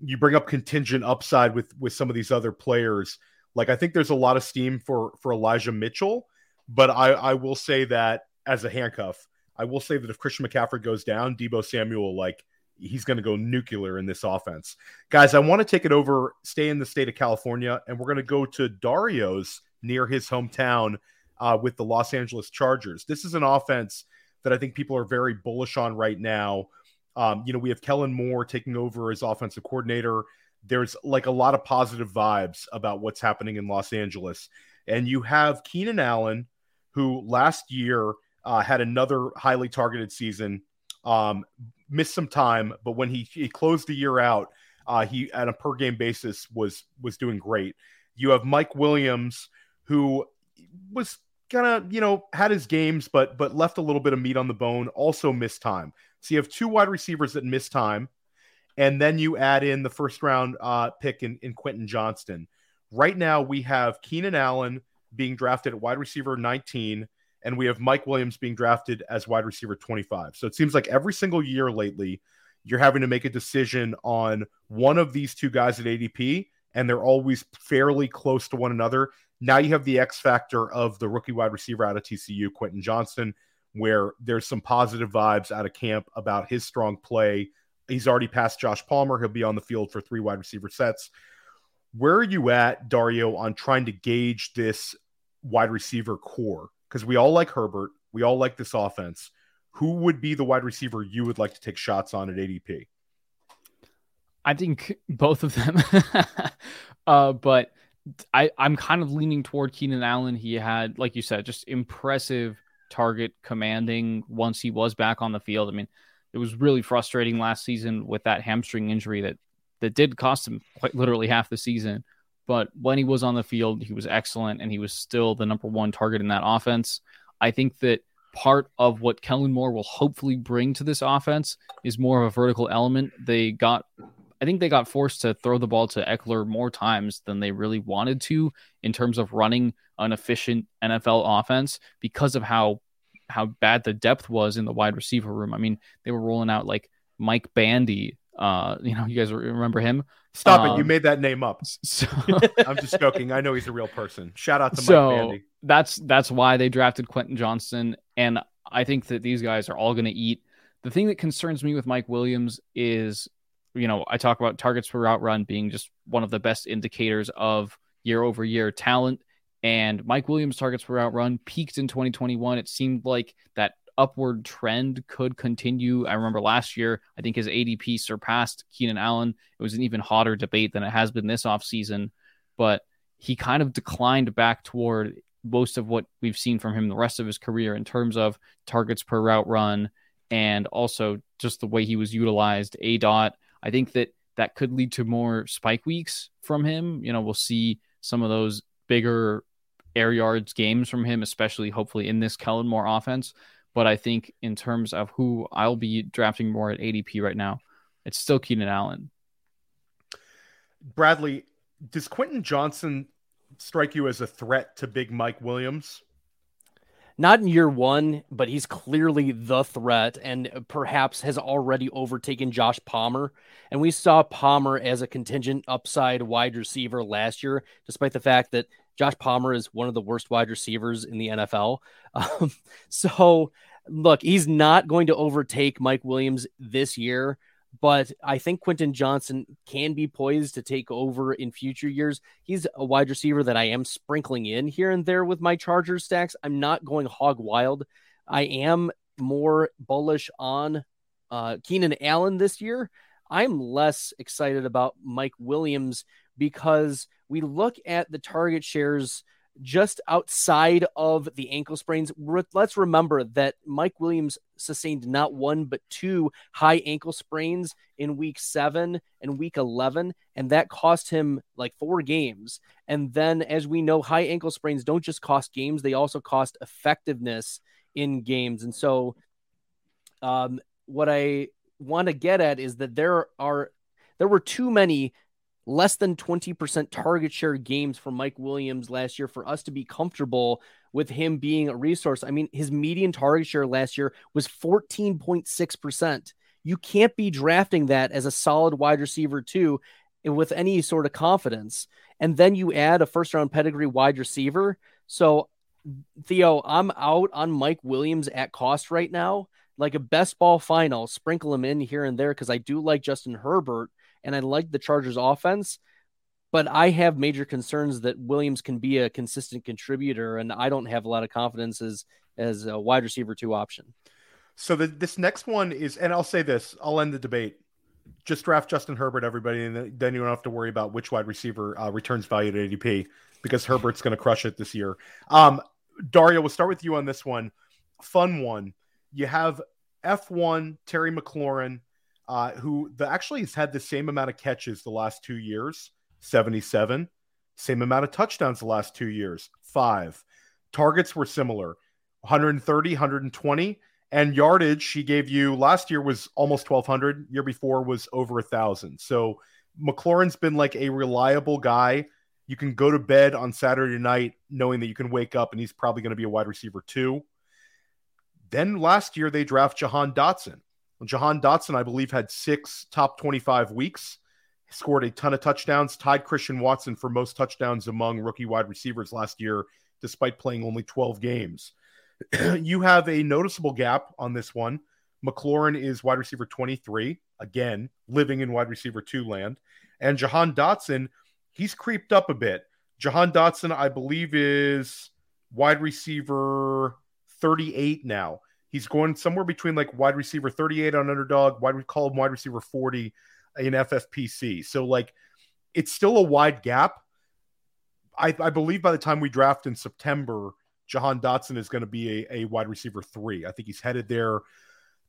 you bring up contingent upside with with some of these other players. Like I think there's a lot of steam for for Elijah Mitchell, but I I will say that as a handcuff, I will say that if Christian McCaffrey goes down, Deebo Samuel like he's going to go nuclear in this offense. Guys, I want to take it over, stay in the state of California, and we're going to go to Dario's near his hometown uh, with the Los Angeles Chargers. This is an offense that I think people are very bullish on right now. Um, you know, we have Kellen Moore taking over as offensive coordinator. There's like a lot of positive vibes about what's happening in Los Angeles. And you have Keenan Allen, who last year uh, had another highly targeted season, um, missed some time, but when he, he closed the year out, uh, he at a per game basis was was doing great. You have Mike Williams, who was kind of you know had his games, but but left a little bit of meat on the bone. Also missed time. So you have two wide receivers that missed time, and then you add in the first round uh, pick in, in Quentin Johnston. Right now we have Keenan Allen being drafted at wide receiver 19, and we have Mike Williams being drafted as wide receiver 25. So it seems like every single year lately, you're having to make a decision on one of these two guys at ADP, and they're always fairly close to one another. Now you have the X factor of the rookie wide receiver out of TCU, Quentin Johnston, where there's some positive vibes out of camp about his strong play. He's already passed Josh Palmer. He'll be on the field for three wide receiver sets. Where are you at, Dario, on trying to gauge this wide receiver corps? Because we all like Herbert. We all like this offense. Who would be the wide receiver you would like to take shots on at ADP? I think both of them. uh, but I, I'm kind of leaning toward Keenan Allen. He had, like you said, just impressive target commanding once he was back on the field. I mean, it was really frustrating last season with that hamstring injury that that did cost him quite literally half the season. But when he was on the field, he was excellent and he was still the number one target in that offense. I think that part of what Kellen Moore will hopefully bring to this offense is more of a vertical element. They got I think they got forced to throw the ball to Ekeler more times than they really wanted to in terms of running an efficient NFL offense because of how how bad the depth was in the wide receiver room. I mean, they were rolling out like Mike Bandy. Uh, you know, you guys remember him? Stop um, it! You um, made that name up. So... I'm just joking. I know he's a real person. Shout out to so, Mike Bandy. That's that's why they drafted Quentin Johnston, and I think that these guys are all going to eat. The thing that concerns me with Mike Williams is, you know, I talk about targets per route run being just one of the best indicators of year over year talent. And Mike Williams' targets per route run peaked in 2021. It seemed like that upward trend could continue. I remember last year, I think his ADP surpassed Keenan Allen. It was an even hotter debate than it has been this offseason, but he kind of declined back toward most of what we've seen from him the rest of his career in terms of targets per route run and also just the way he was utilized. aDOT. I think that that could lead to more spike weeks from him. You know, we'll see some of those bigger air yards games from him, especially hopefully in this Kellen Moore offense. But I think in terms of who I'll be drafting more at ADP right now, it's still Keenan Allen. Bradley, does Quentin Johnston strike you as a threat to Big Mike Williams? Not in year one, but he's clearly the threat and perhaps has already overtaken Josh Palmer. And we saw Palmer as a contingent upside wide receiver last year, despite the fact that Josh Palmer is one of the worst wide receivers in the NFL. Um, so, look, he's not going to overtake Mike Williams this year, but I think Quentin Johnston can be poised to take over in future years. He's a wide receiver that I am sprinkling in here and there with my Chargers stacks. I'm not going hog wild. I am more bullish on uh, Keenan Allen this year. I'm less excited about Mike Williams because we look at the target shares just outside of the ankle sprains. Let's remember that Mike Williams sustained not one, but two high ankle sprains in week seven and week 11, and that cost him like four games. And then, as we know, high ankle sprains don't just cost games, they also cost effectiveness in games. And so, um, what I want to get at is that there are there were too many less than 20% target share games for Mike Williams last year for us to be comfortable with him being a resource. I mean, his median target share last year was 14.6%. You can't be drafting that as a solid wide receiver, too, with any sort of confidence. And then you add a first round pedigree wide receiver. So, Theo, I'm out on Mike Williams at cost right now. Like a best ball final, sprinkle him in here and there because I do like Justin Herbert and I like the Chargers offense, but I have major concerns that Williams can be a consistent contributor, and I don't have a lot of confidence as as a wide receiver two option. So the, this next one is, and I'll say this, I'll end the debate. Just draft Justin Herbert, everybody, and then you don't have to worry about which wide receiver uh, returns value to ADP because Herbert's going to crush it this year. Um, Dario, we'll start with you on this one. Fun one. You have F1 Terry McLaurin uh, who the, actually has had the same amount of catches the last two years 77 same amount of touchdowns the last two years five. Targets were similar 130 120 and yardage she gave you last year was almost 1200 year before was over a thousand. So mclaurin's been like a reliable guy. You can go to bed on saturday night knowing that you can wake up and he's probably going to be a wide receiver two. Then last year they draft jahan dotson Jahan Dotson, I believe, had six top 25 weeks, scored a ton of touchdowns, tied Christian Watson for most touchdowns among rookie wide receivers last year, despite playing only 12 games. you have a noticeable gap on this one. McLaurin is wide receiver 23, again, living in wide receiver two land. And Jahan Dotson, he's creeped up a bit. Jahan Dotson, I believe, is wide receiver 38 now. He's going somewhere between like wide receiver 38 on underdog, wide we call him wide receiver 40 in FFPC. So like it's still a wide gap. I, I believe by the time we draft in September, Jahan Dotson is going to be a, a wide receiver three. I think he's headed there.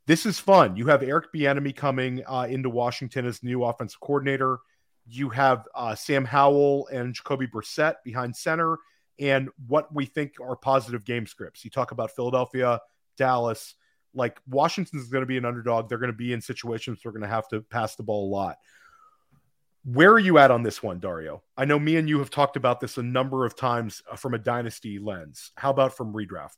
This is fun. You have Eric Bieniemy coming uh, into Washington as new offensive coordinator. You have uh, Sam Howell and Jacoby Brissett behind center, and what we think are positive game scripts. You talk about Philadelphia, Dallas. Like Washington is going to be an underdog. They're going to be in situations they're going to have to pass the ball a lot. Where are you at on this one, Dario? I know me and you have talked about this a number of times uh, from a dynasty lens. How about from redraft?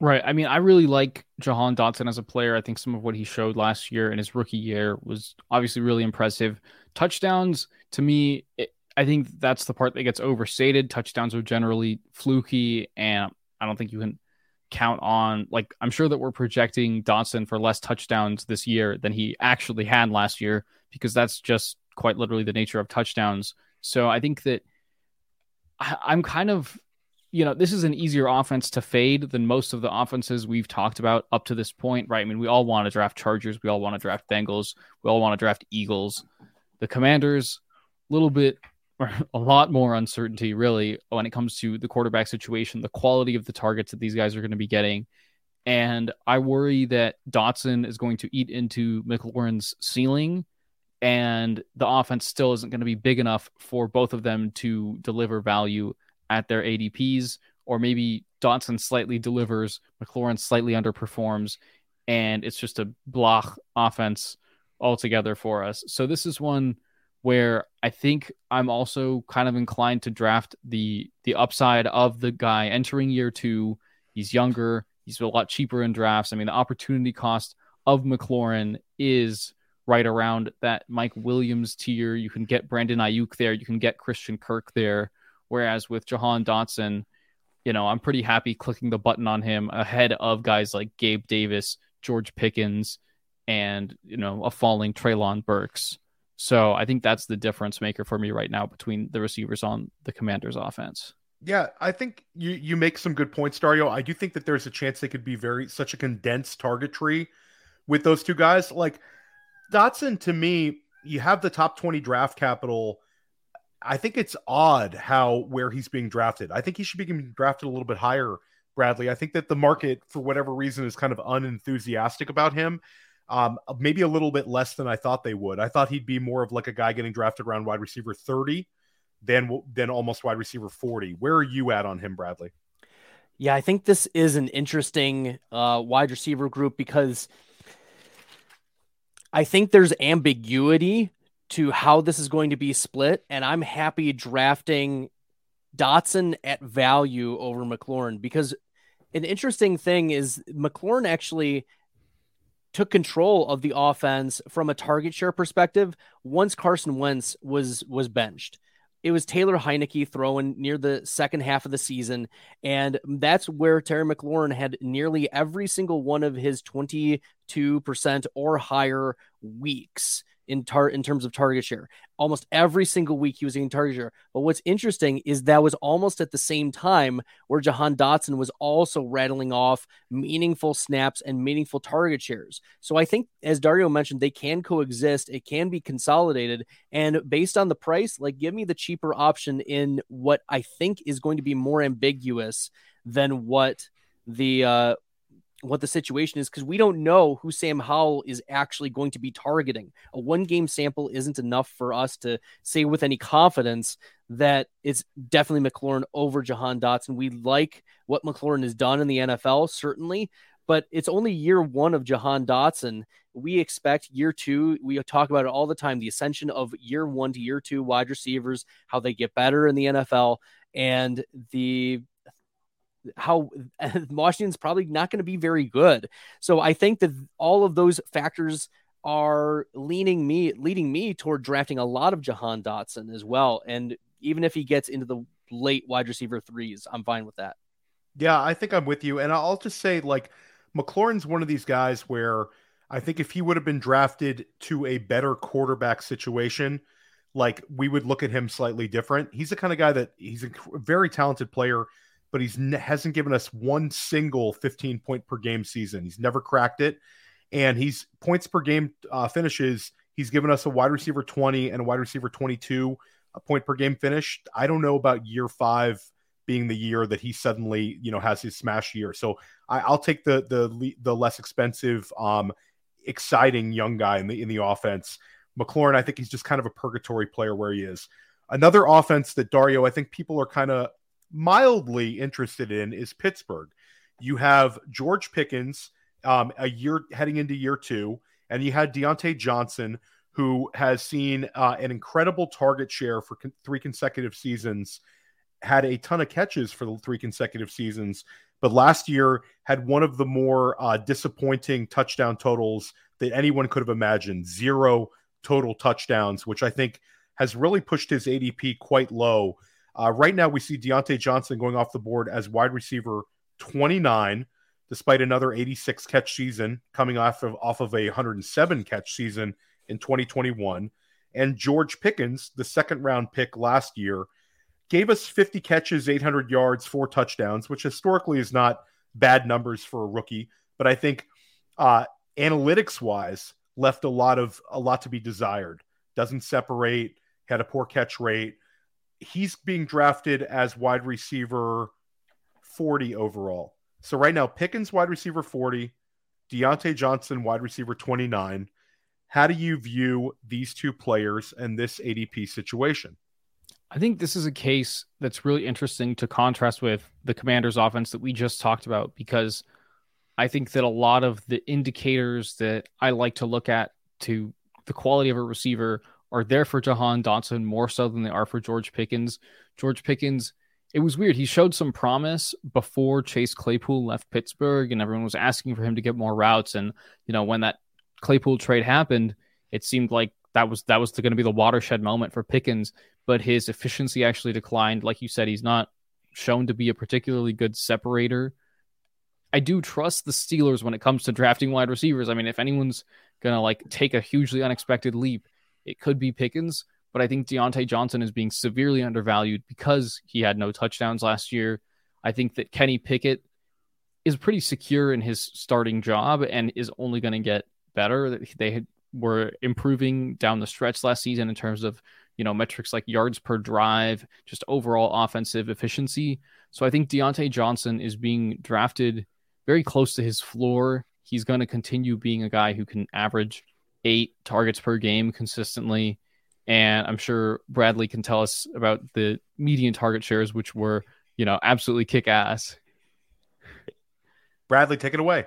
Right. I mean, I really like Jahan Dotson as a player. I think some of what he showed last year in his rookie year was obviously really impressive. Touchdowns, to me, it, I think that's the part that gets overstated. Touchdowns are generally fluky, and I don't think you can count on. Like, I'm sure that we're projecting Dotson for less touchdowns this year than he actually had last year because that's just quite literally the nature of touchdowns. So I think that I, I'm kind of you know, this is an easier offense to fade than most of the offenses we've talked about up to this point, right? I mean, we all want to draft Chargers, we all want to draft Bengals, we all want to draft Eagles. The Commanders, a little bit, a lot more uncertainty, really, when it comes to the quarterback situation, the quality of the targets that these guys are going to be getting. And I worry that Dotson is going to eat into McLaurin's ceiling, and the offense still isn't going to be big enough for both of them to deliver value at their ADPs, or maybe Dotson slightly delivers, McLaurin slightly underperforms, and it's just a block offense altogether for us. So this is one where I think I'm also kind of inclined to draft the the upside of the guy entering year two. He's younger, he's a lot cheaper in drafts. I mean, the opportunity cost of McLaurin is right around that Mike Williams tier. You can get Brandon Aiyuk there, you can get Christian Kirk there. Whereas with Jahan Dotson, you know, I'm pretty happy clicking the button on him ahead of guys like Gabe Davis, George Pickens, and you know, a falling Treylon Burks. So I think that's the difference maker for me right now between the receivers on the Commanders offense. Yeah, I think you you make some good points, Dario. I do think that there's a chance they could be very such a condensed target tree with those two guys. Like Dotson, to me, you have the top 20 draft capital I think it's odd how where he's being drafted. I think he should be being drafted a little bit higher, Bradley. I think that the market, for whatever reason, is kind of unenthusiastic about him. Um, maybe a little bit less than I thought they would. I thought he'd be more of like a guy getting drafted around wide receiver 30 than than almost wide receiver 40. Where are you at on him, Bradley? Yeah, I think this is an interesting uh, wide receiver group because I think there's ambiguity to how this is going to be split, and I'm happy drafting Dotson at value over McLaurin because an interesting thing is McLaurin actually took control of the offense from a target share perspective once Carson Wentz was was benched. It was Taylor Heinicke throwing near the second half of the season, and that's where Terry McLaurin had nearly every single one of his 22% or higher weeks in tar in terms of target share. Almost every single week he was getting target share. But what's interesting is that was almost at the same time where Jahan Dotson was also rattling off meaningful snaps and meaningful target shares. So I think as Dario mentioned, they can coexist. It can be consolidated. And based on the price, like give me the cheaper option in what I think is going to be more ambiguous than what the uh what the situation is because we don't know who Sam Howell is actually going to be targeting. A one game sample isn't enough for us to say with any confidence that it's definitely McLaurin over Jahan Dotson. We like what McLaurin has done in the NFL, certainly, but it's only year one of Jahan Dotson. We expect year two. We talk about it all the time the ascension of year one to year two wide receivers, how they get better in the NFL, and the how Washington's probably not going to be very good. So I think that all of those factors are leaning me leading me toward drafting a lot of Jahan Dotson as well. And even if he gets into the late wide receiver threes, I'm fine with that. Yeah, I think I'm with you. And I'll just say like McLaurin's one of these guys where I think if he would have been drafted to a better quarterback situation, like we would look at him slightly different. He's the kind of guy that he's a very talented player but he's ne- hasn't given us one single 15 point per game season. He's never cracked it, and he's points per game uh, finishes. He's given us a wide receiver 20 and a wide receiver 22 a point per game finish. I don't know about year five being the year that he suddenly, you know, has his smash year. So I, will take the the the less expensive, um, exciting young guy in the in the offense. McLaurin, I think he's just kind of a purgatory player where he is. Another offense that Dario, I think people are kind of mildly interested in is Pittsburgh. You have George Pickens, um, a year heading into year two, and you had Diontae Johnson, who has seen uh, an incredible target share for con- three consecutive seasons, had a ton of catches for the three consecutive seasons, but last year had one of the more uh, disappointing touchdown totals that anyone could have imagined zero total touchdowns, which I think has really pushed his ADP quite low. Uh, right now, we see Diontae Johnson going off the board as wide receiver 29, despite another 86 catch season coming off of off of a 107 catch season in 2021. And George Pickens, the second round pick last year, gave us 50 catches, 800 yards, four touchdowns, which historically is not bad numbers for a rookie. But I think uh, analytics wise, left a lot of a lot to be desired. Doesn't separate, had a poor catch rate. He's being drafted as wide receiver 40 overall. So right now, Pickens wide receiver 40, Diontae Johnson wide receiver 29. How do you view these two players and this ADP situation? I think this is a case that's really interesting to contrast with the Commanders offense that we just talked about because I think that a lot of the indicators that I like to look at to the quality of a receiver are there for Jahan Dotson more so than they are for George Pickens. George Pickens, it was weird. He showed some promise before Chase Claypool left Pittsburgh, and everyone was asking for him to get more routes. And you know, when that Claypool trade happened, it seemed like that was that was going to be the watershed moment for Pickens. But his efficiency actually declined. Like you said, he's not shown to be a particularly good separator. I do trust the Steelers when it comes to drafting wide receivers. I mean, if anyone's gonna like take a hugely unexpected leap, it could be Pickens, but I think Diontae Johnson is being severely undervalued because he had no touchdowns last year. I think that Kenny Pickett is pretty secure in his starting job and is only going to get better. They were improving down the stretch last season in terms of you know metrics like yards per drive, just overall offensive efficiency. So I think Diontae Johnson is being drafted very close to his floor. He's going to continue being a guy who can average eight targets per game consistently. And I'm sure Bradley can tell us about the median target shares, which were, you know, absolutely kick ass. Bradley, take it away.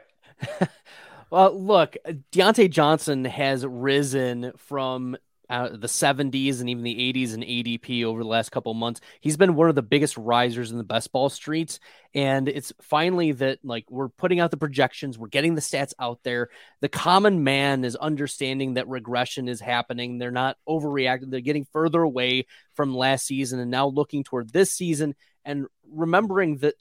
well, look, Diontae Johnson has risen from uh, the 70s and even the 80s and ADP over the last couple months. He's been one of the biggest risers in the best ball streets. And it's finally that like we're putting out the projections, we're getting the stats out there. The common man is understanding that regression is happening. They're not overreacting, they're getting further away from last season and now looking toward this season and remembering that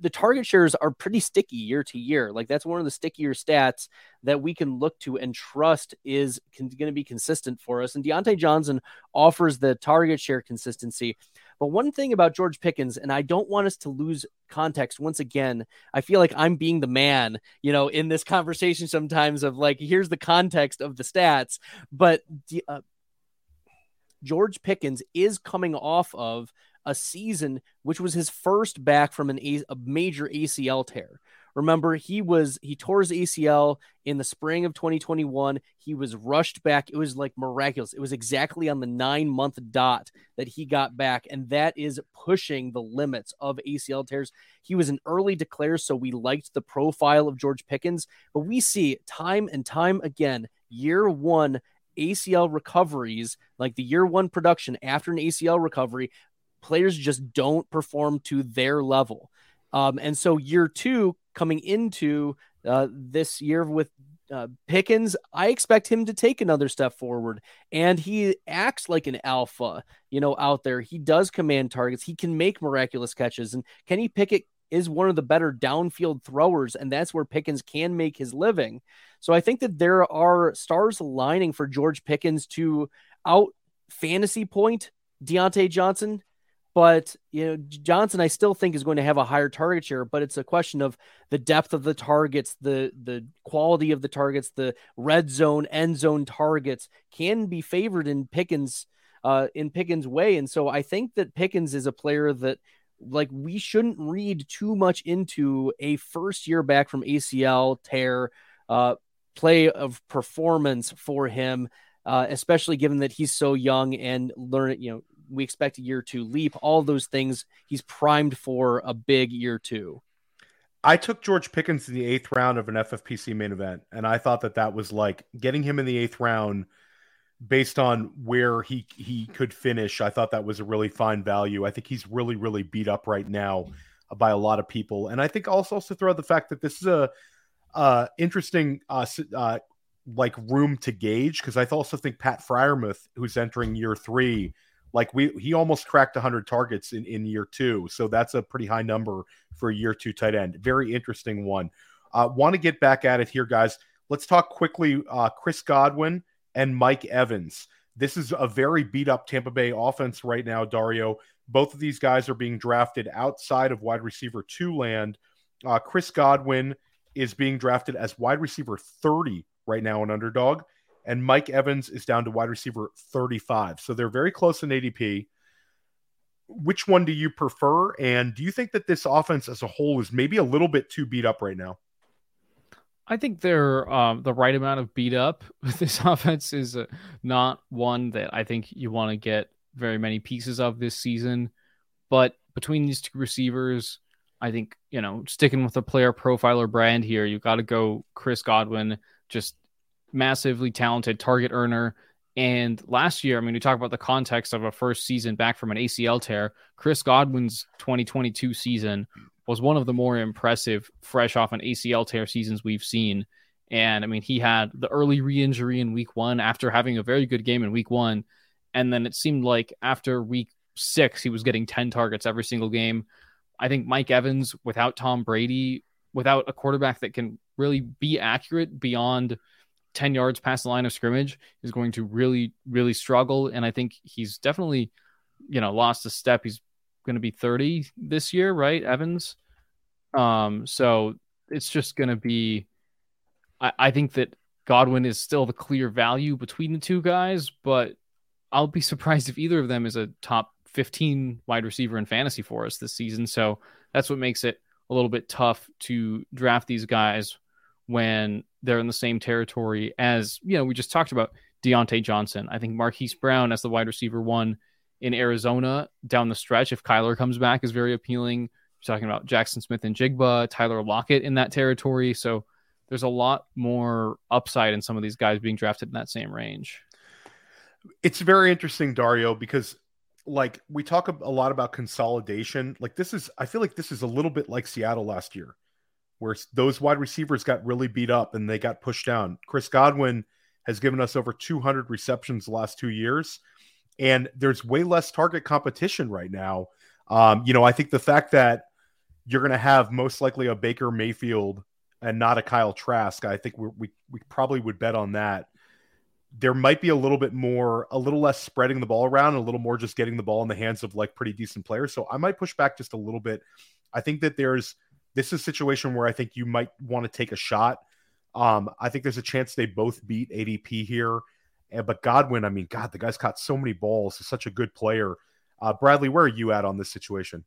the target shares are pretty sticky year to year. Like that's one of the stickier stats that we can look to and trust is going to be consistent for us. And Diontae Johnson offers the target share consistency. But one thing about George Pickens, and I don't want us to lose context once again, I feel like I'm being the man, you know, in this conversation sometimes of like, here's the context of the stats. But uh, George Pickens is coming off of a season which was his first back from an a, a major ACL tear. Remember, he was he tore his ACL in the spring of 2021. He was rushed back. It was like miraculous. It was exactly on the nine month dot that he got back, and that is pushing the limits of ACL tears. He was an early declare, so we liked the profile of George Pickens, but we see time and time again, year one ACL recoveries, like the year one production after an ACL recovery, players just don't perform to their level. Um, and so year two coming into uh, this year with uh, Pickens, I expect him to take another step forward. And he acts like an alpha, you know, out there. He does command targets. He can make miraculous catches. And Kenny Pickett is one of the better downfield throwers, and that's where Pickens can make his living. So I think that there are stars aligning for George Pickens to out fantasy point Diontae Johnson but you know, Johnson, I still think is going to have a higher target share, but it's a question of the depth of the targets, the the quality of the targets, the red zone, end zone targets can be favored in Pickens' uh, in Pickens' way. And so I think that Pickens is a player that like we shouldn't read too much into a first year back from ACL tear uh, play of performance for him, uh, especially given that he's so young and learn. You know, we expect a year two leap. All those things he's primed for a big year two. I took George Pickens in the eighth round of an FFPC main event, and I thought that that was like getting him in the eighth round based on where he he could finish. I thought that was a really fine value. I think he's really really beat up right now by a lot of people, and I think also also throw out the fact that this is a uh, interesting uh, uh, like room to gauge because I also think Pat Freiermuth, who's entering year three, like we he almost cracked 100 targets in in year two, so that's a pretty high number for a year two tight end. Very interesting one. Uh, Want to get back at it here, guys. Let's talk quickly. Uh, Chris Godwin and Mike Evans. This is a very beat up Tampa Bay offense right now, Dario. Both of these guys are being drafted outside of wide receiver two land. Uh, Chris Godwin is being drafted as wide receiver 30 right now in underdog, and Mike Evans is down to wide receiver 35. So they're very close in ADP. Which one do you prefer? And do you think that this offense as a whole is maybe a little bit too beat up right now? I think they're um, the right amount of beat up. This offense is uh, not one that I think you want to get very many pieces of this season. But between these two receivers, I think, you know, sticking with the PlayerProfiler brand here, you got to go Chris Godwin, just massively talented target earner. And last year, I mean, we talk about the context of a first season back from an ACL tear. Chris Godwin's 2022 season was one of the more impressive, fresh off an ACL tear seasons we've seen. And I mean, he had the early re injury in week one after having a very good game in week one. And then it seemed like after week six, he was getting 10 targets every single game. I think Mike Evans, without Tom Brady, without a quarterback that can really be accurate beyond 10 yards past the line of scrimmage, is going to really, really struggle. And I think he's definitely, you know, lost a step. He's going to be 30 this year, right? Evans. Um, so it's just going to be. I, I think that Godwin is still the clear value between the two guys, but I'll be surprised if either of them is a top 15 wide receiver in fantasy for us this season. So that's what makes it a little bit tough to draft these guys when they're in the same territory as, you know, we just talked about Diontae Johnson. I think Marquise Brown as the wide receiver one in Arizona down the stretch, if Kyler comes back, is very appealing. We're talking about Jaxon Smith-Njigba, Tyler Lockett in that territory. So there's a lot more upside in some of these guys being drafted in that same range. It's very interesting, Dario, because like we talk a lot about consolidation. Like this is, I feel like this is a little bit like Seattle last year, where those wide receivers got really beat up and they got pushed down. Chris Godwin has given us over 200 receptions the last two years and there's way less target competition right now. Um, you know, I think the fact that you're going to have most likely a Baker Mayfield and not a Kyle Trask, I think we we we probably would bet on that. There might be a little bit more, a little less spreading the ball around, a little more just getting the ball in the hands of like pretty decent players. So I might push back just a little bit. I think that there's this is a situation where I think you might want to take a shot. Um, I think there's a chance they both beat ADP here. And, but Godwin, I mean, God, the guy's caught so many balls. He's such a good player. Uh, Bradley, where are you at on this situation?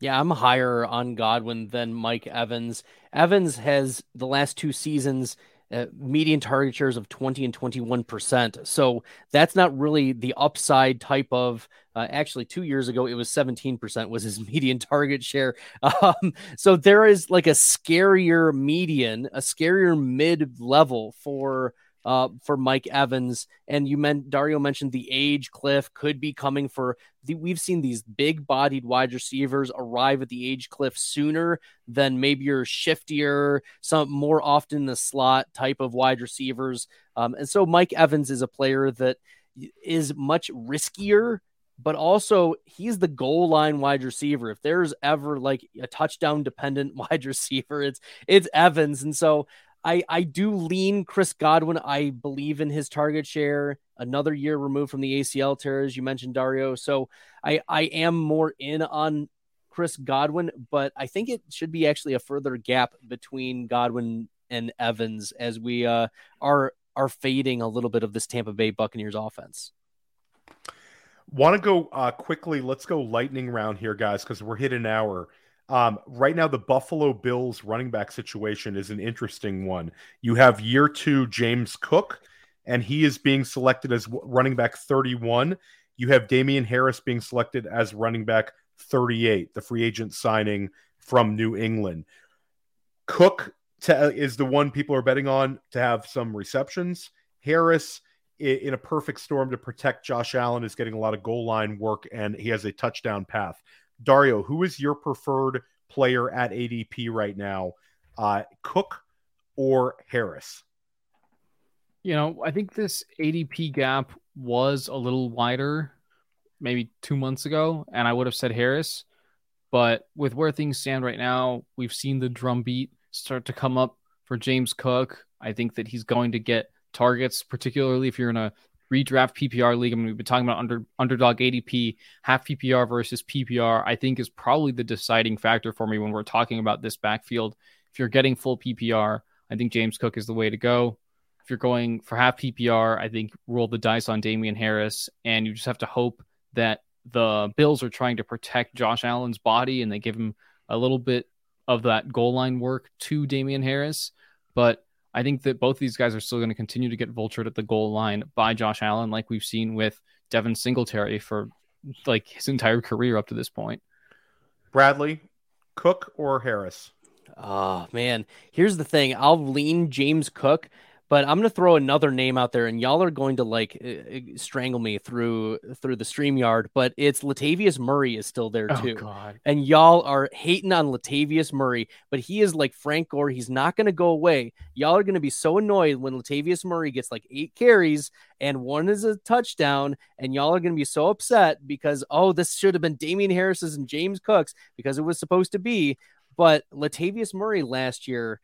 Yeah, I'm higher on Godwin than Mike Evans. Evans has the last two seasons uh, median target shares of 20 and 21%. So that's not really the upside type of uh, actually 2 years ago it was 17% was his median target share. Um, so there is like a scarier median, a scarier mid level for uh, for Mike Evans. And you meant Dario mentioned the age cliff could be coming for the, we've seen these big bodied wide receivers arrive at the age cliff sooner than maybe your shiftier, some more often the slot type of wide receivers. Um, and so Mike Evans is a player that is much riskier but also he's the goal line wide receiver. If there's ever like a touchdown dependent wide receiver, it's it's Evans. And so I I do lean Chris Godwin. I believe in his target share. Another year removed from the ACL tear, as you mentioned, Dario. So I I am more in on Chris Godwin, but I think it should be actually a further gap between Godwin and Evans as we uh, are are fading a little bit of this Tampa Bay Buccaneers offense. Want to go uh, quickly? Let's go lightning round here, guys, because we're hitting an hour. Um, right now, the Buffalo Bills running back situation is an interesting one. You have year two James Cook, and he is being selected as running back 31. You have Damien Harris being selected as running back 38, the free agent signing from New England. Cook to, is the one people are betting on to have some receptions. Harris, in a perfect storm to protect Josh Allen, is getting a lot of goal line work and he has a touchdown path. Dario, who is your preferred player at ADP right now? Uh, Cook or Harris? You know, I think this ADP gap was a little wider maybe two months ago, and I would have said Harris. But with where things stand right now, we've seen the drumbeat start to come up for James Cook. I think that he's going to get targets, particularly if you're in a redraft PPR league. I mean, we've been talking about under underdog ADP, half PPR versus PPR. I think is probably the deciding factor for me when we're talking about this backfield. If you're getting full PPR, I think James Cook is the way to go. If you're going for half PPR, I think roll the dice on Damien Harris, and you just have to hope that the Bills are trying to protect Josh Allen's body and they give him a little bit of that goal line work to Damien Harris. But I think that both of these guys are still going to continue to get vultured at the goal line by Josh Allen, like we've seen with Devin Singletary for like his entire career up to this point. Bradley, Cook or Harris? Oh man, here's the thing. I'll lean James Cook but I'm gonna throw another name out there, and y'all are going to like uh, strangle me through through the StreamYard. But it's Latavius Murray is still there oh, too, oh, and y'all are hating on Latavius Murray, but he is like Frank Gore. He's not gonna go away. Y'all are gonna be so annoyed when Latavius Murray gets like eight carries and one is a touchdown, and y'all are gonna be so upset because oh, this should have been Damien Harris's and James Cook's because it was supposed to be. But Latavius Murray last year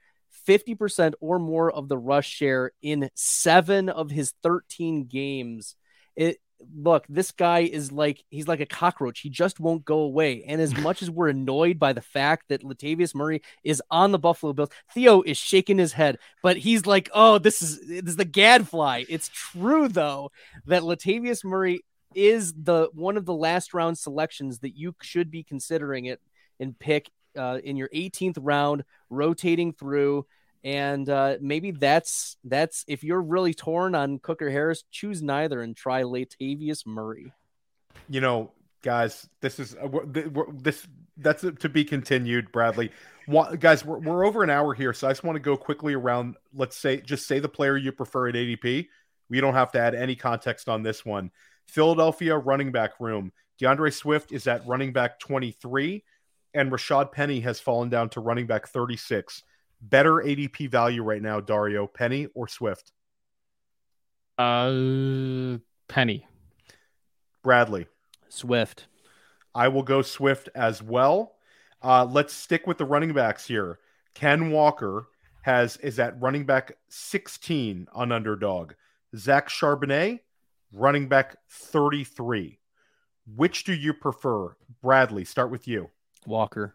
50% or more of the rush share in seven of his 13 games. It look, this guy is like he's like a cockroach. He just won't go away. And as much as we're annoyed by the fact that Latavius Murray is on the Buffalo Bills, Theo is shaking his head, but he's like, "Oh, this is this is the gadfly." It's true though that Latavius Murray is the one of the last round selections that you should be considering it and pick uh, in your 18th round, rotating through. And uh, maybe that's that's if you're really torn on Cooker Harris, choose neither and try Latavius Murray. You know, guys, this is uh, this that's to be continued. Bradley, guys, we're, we're over an hour here, so I just want to go quickly around. Let's say, just say the player you prefer at ADP. We don't have to add any context on this one. Philadelphia running back room. D'Andre Swift is at running back 23 and Rashaad Penny has fallen down to running back 36. Better ADP value right now, Dario, Penny or Swift? Uh, Penny. Bradley. Swift. I will go Swift as well. Uh, let's stick with the running backs here. Ken Walker has is at running back 16 on underdog. Zach Charbonnet, running back 33. Which do you prefer? Bradley, start with you. Walker.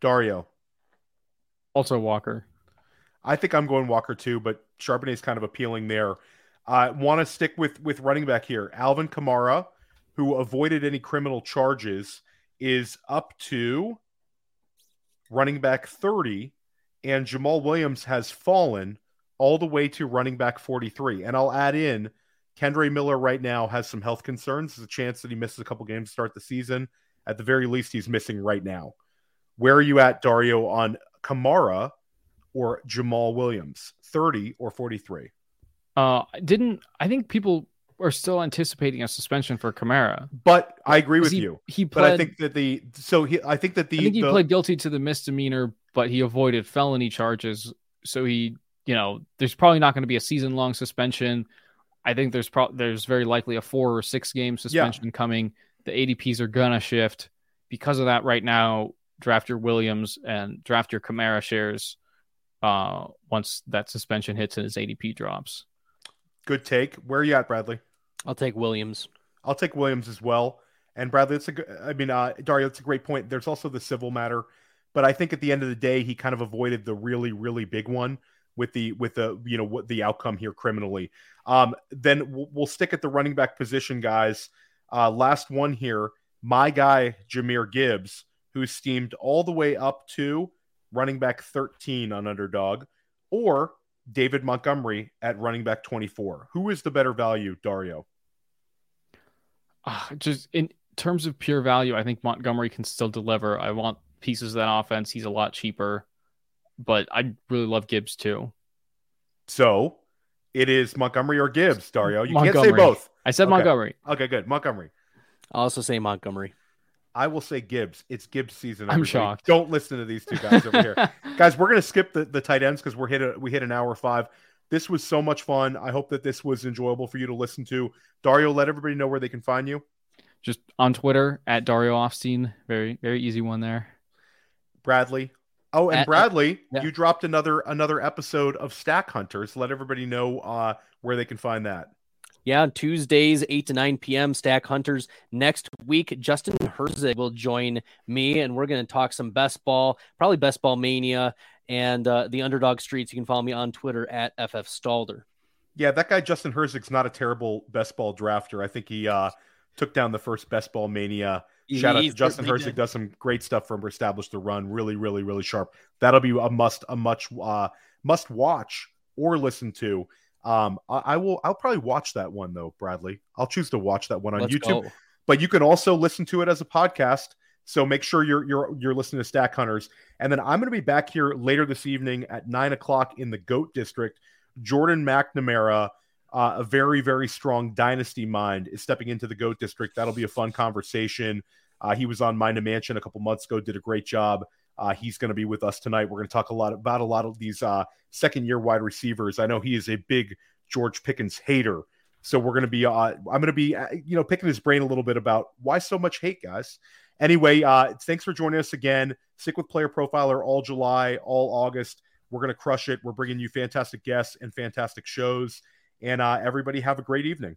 Dario. Also Walker. I think I'm going Walker too, but Charbonnet is kind of appealing there. I uh, want to stick with with running back here. Alvin Kamara, who avoided any criminal charges, is up to running back 30, and Jamaal Williams has fallen all the way to running back 43. And I'll add in Kendre Miller right now has some health concerns. There's a chance that he misses a couple games to start the season. At the very least, he's missing right now. Where are you at, Dario, on Kamara or Jamaal Williams, 30 or 43? Uh, didn't I think people are still anticipating a suspension for Kamara? But I agree with he, you. He pled, but I think that the so he I think that the I think he the, pled guilty to the misdemeanor, but he avoided felony charges. So he, you know, there's probably not going to be a season long suspension. I think there's pro- there's very likely a four or six game suspension yeah. coming the ADPs are gonna shift because of that. Right now, draft your Williams and draft your Kamara shares uh, once that suspension hits and his ADP drops. Good take. Where are you at, Bradley? I'll take Williams. I'll take Williams as well. And Bradley, it's a good. I mean, uh, Dario, it's a great point. There's also the civil matter, but I think at the end of the day, he kind of avoided the really, really big one with the with the you know what the outcome here criminally. Um, then we'll, we'll stick at the running back position, guys. Uh, last one here, my guy Jahmyr Gibbs, who's steamed all the way up to running back 13 on underdog, or David Montgomery at running back 24. Who is the better value, Dario? Uh, just in terms of pure value, I think Montgomery can still deliver. I want pieces of that offense. He's a lot cheaper, but I really love Gibbs too. So it is Montgomery or Gibbs, Dario. You Montgomery. can't say both. I said Okay. Montgomery. Okay, good. Montgomery. I'll also say Montgomery. I will say Gibbs. It's Gibbs season. I'm shocked. Don't listen to these two guys over here. guys we're going to skip the, the tight ends because we're hit a, we hit an hour five this was so much fun i hope that this was enjoyable for you to listen to dario let everybody know where they can find you Just on Twitter at Dario Offstein. Very, very easy one there. bradley oh and At- bradley yeah. you dropped another another episode of stack hunters let everybody know uh where they can find that Yeah, Tuesdays, 8 to 9 p.m. Stack Hunters. Next week, Justin Herzig will join me, and we're going to talk some best ball, probably best ball mania, and uh, the underdog streets. You can follow me on Twitter at FF Stalder. yeah that guy justin herzig's not a terrible best ball drafter i think he uh took down the first best ball mania Shout out to Justin Herzig. Does some great stuff from Establish the Run. Really, really, really sharp. That'll be a must, a much uh, must watch or listen to. Um, I, I will. I'll probably watch that one though, Bradley. I'll choose to watch that one on Let's YouTube. go. But you can also listen to it as a podcast. So make sure you're you're you're listening to Stack Hunters. And then I'm going to be back here later this evening at nine o'clock in the Goat District. Jordan McNamara, uh, a very very strong dynasty mind, is stepping into the Goat District. That'll be a fun conversation. Uh, he was on Mind a Mansion a couple months ago, did a great job. Uh, he's going to be with us tonight. We're going to talk a lot about a lot of these uh, second year wide receivers. I know he is a big George Pickens hater. So we're going to be, uh, I'm going to be, uh, you know, picking his brain a little bit about why so much hate, guys. Anyway, uh, thanks for joining us again. Stick with PlayerProfiler all July, all August. We're going to crush it. We're bringing you fantastic guests and fantastic shows. And uh, everybody have a great evening.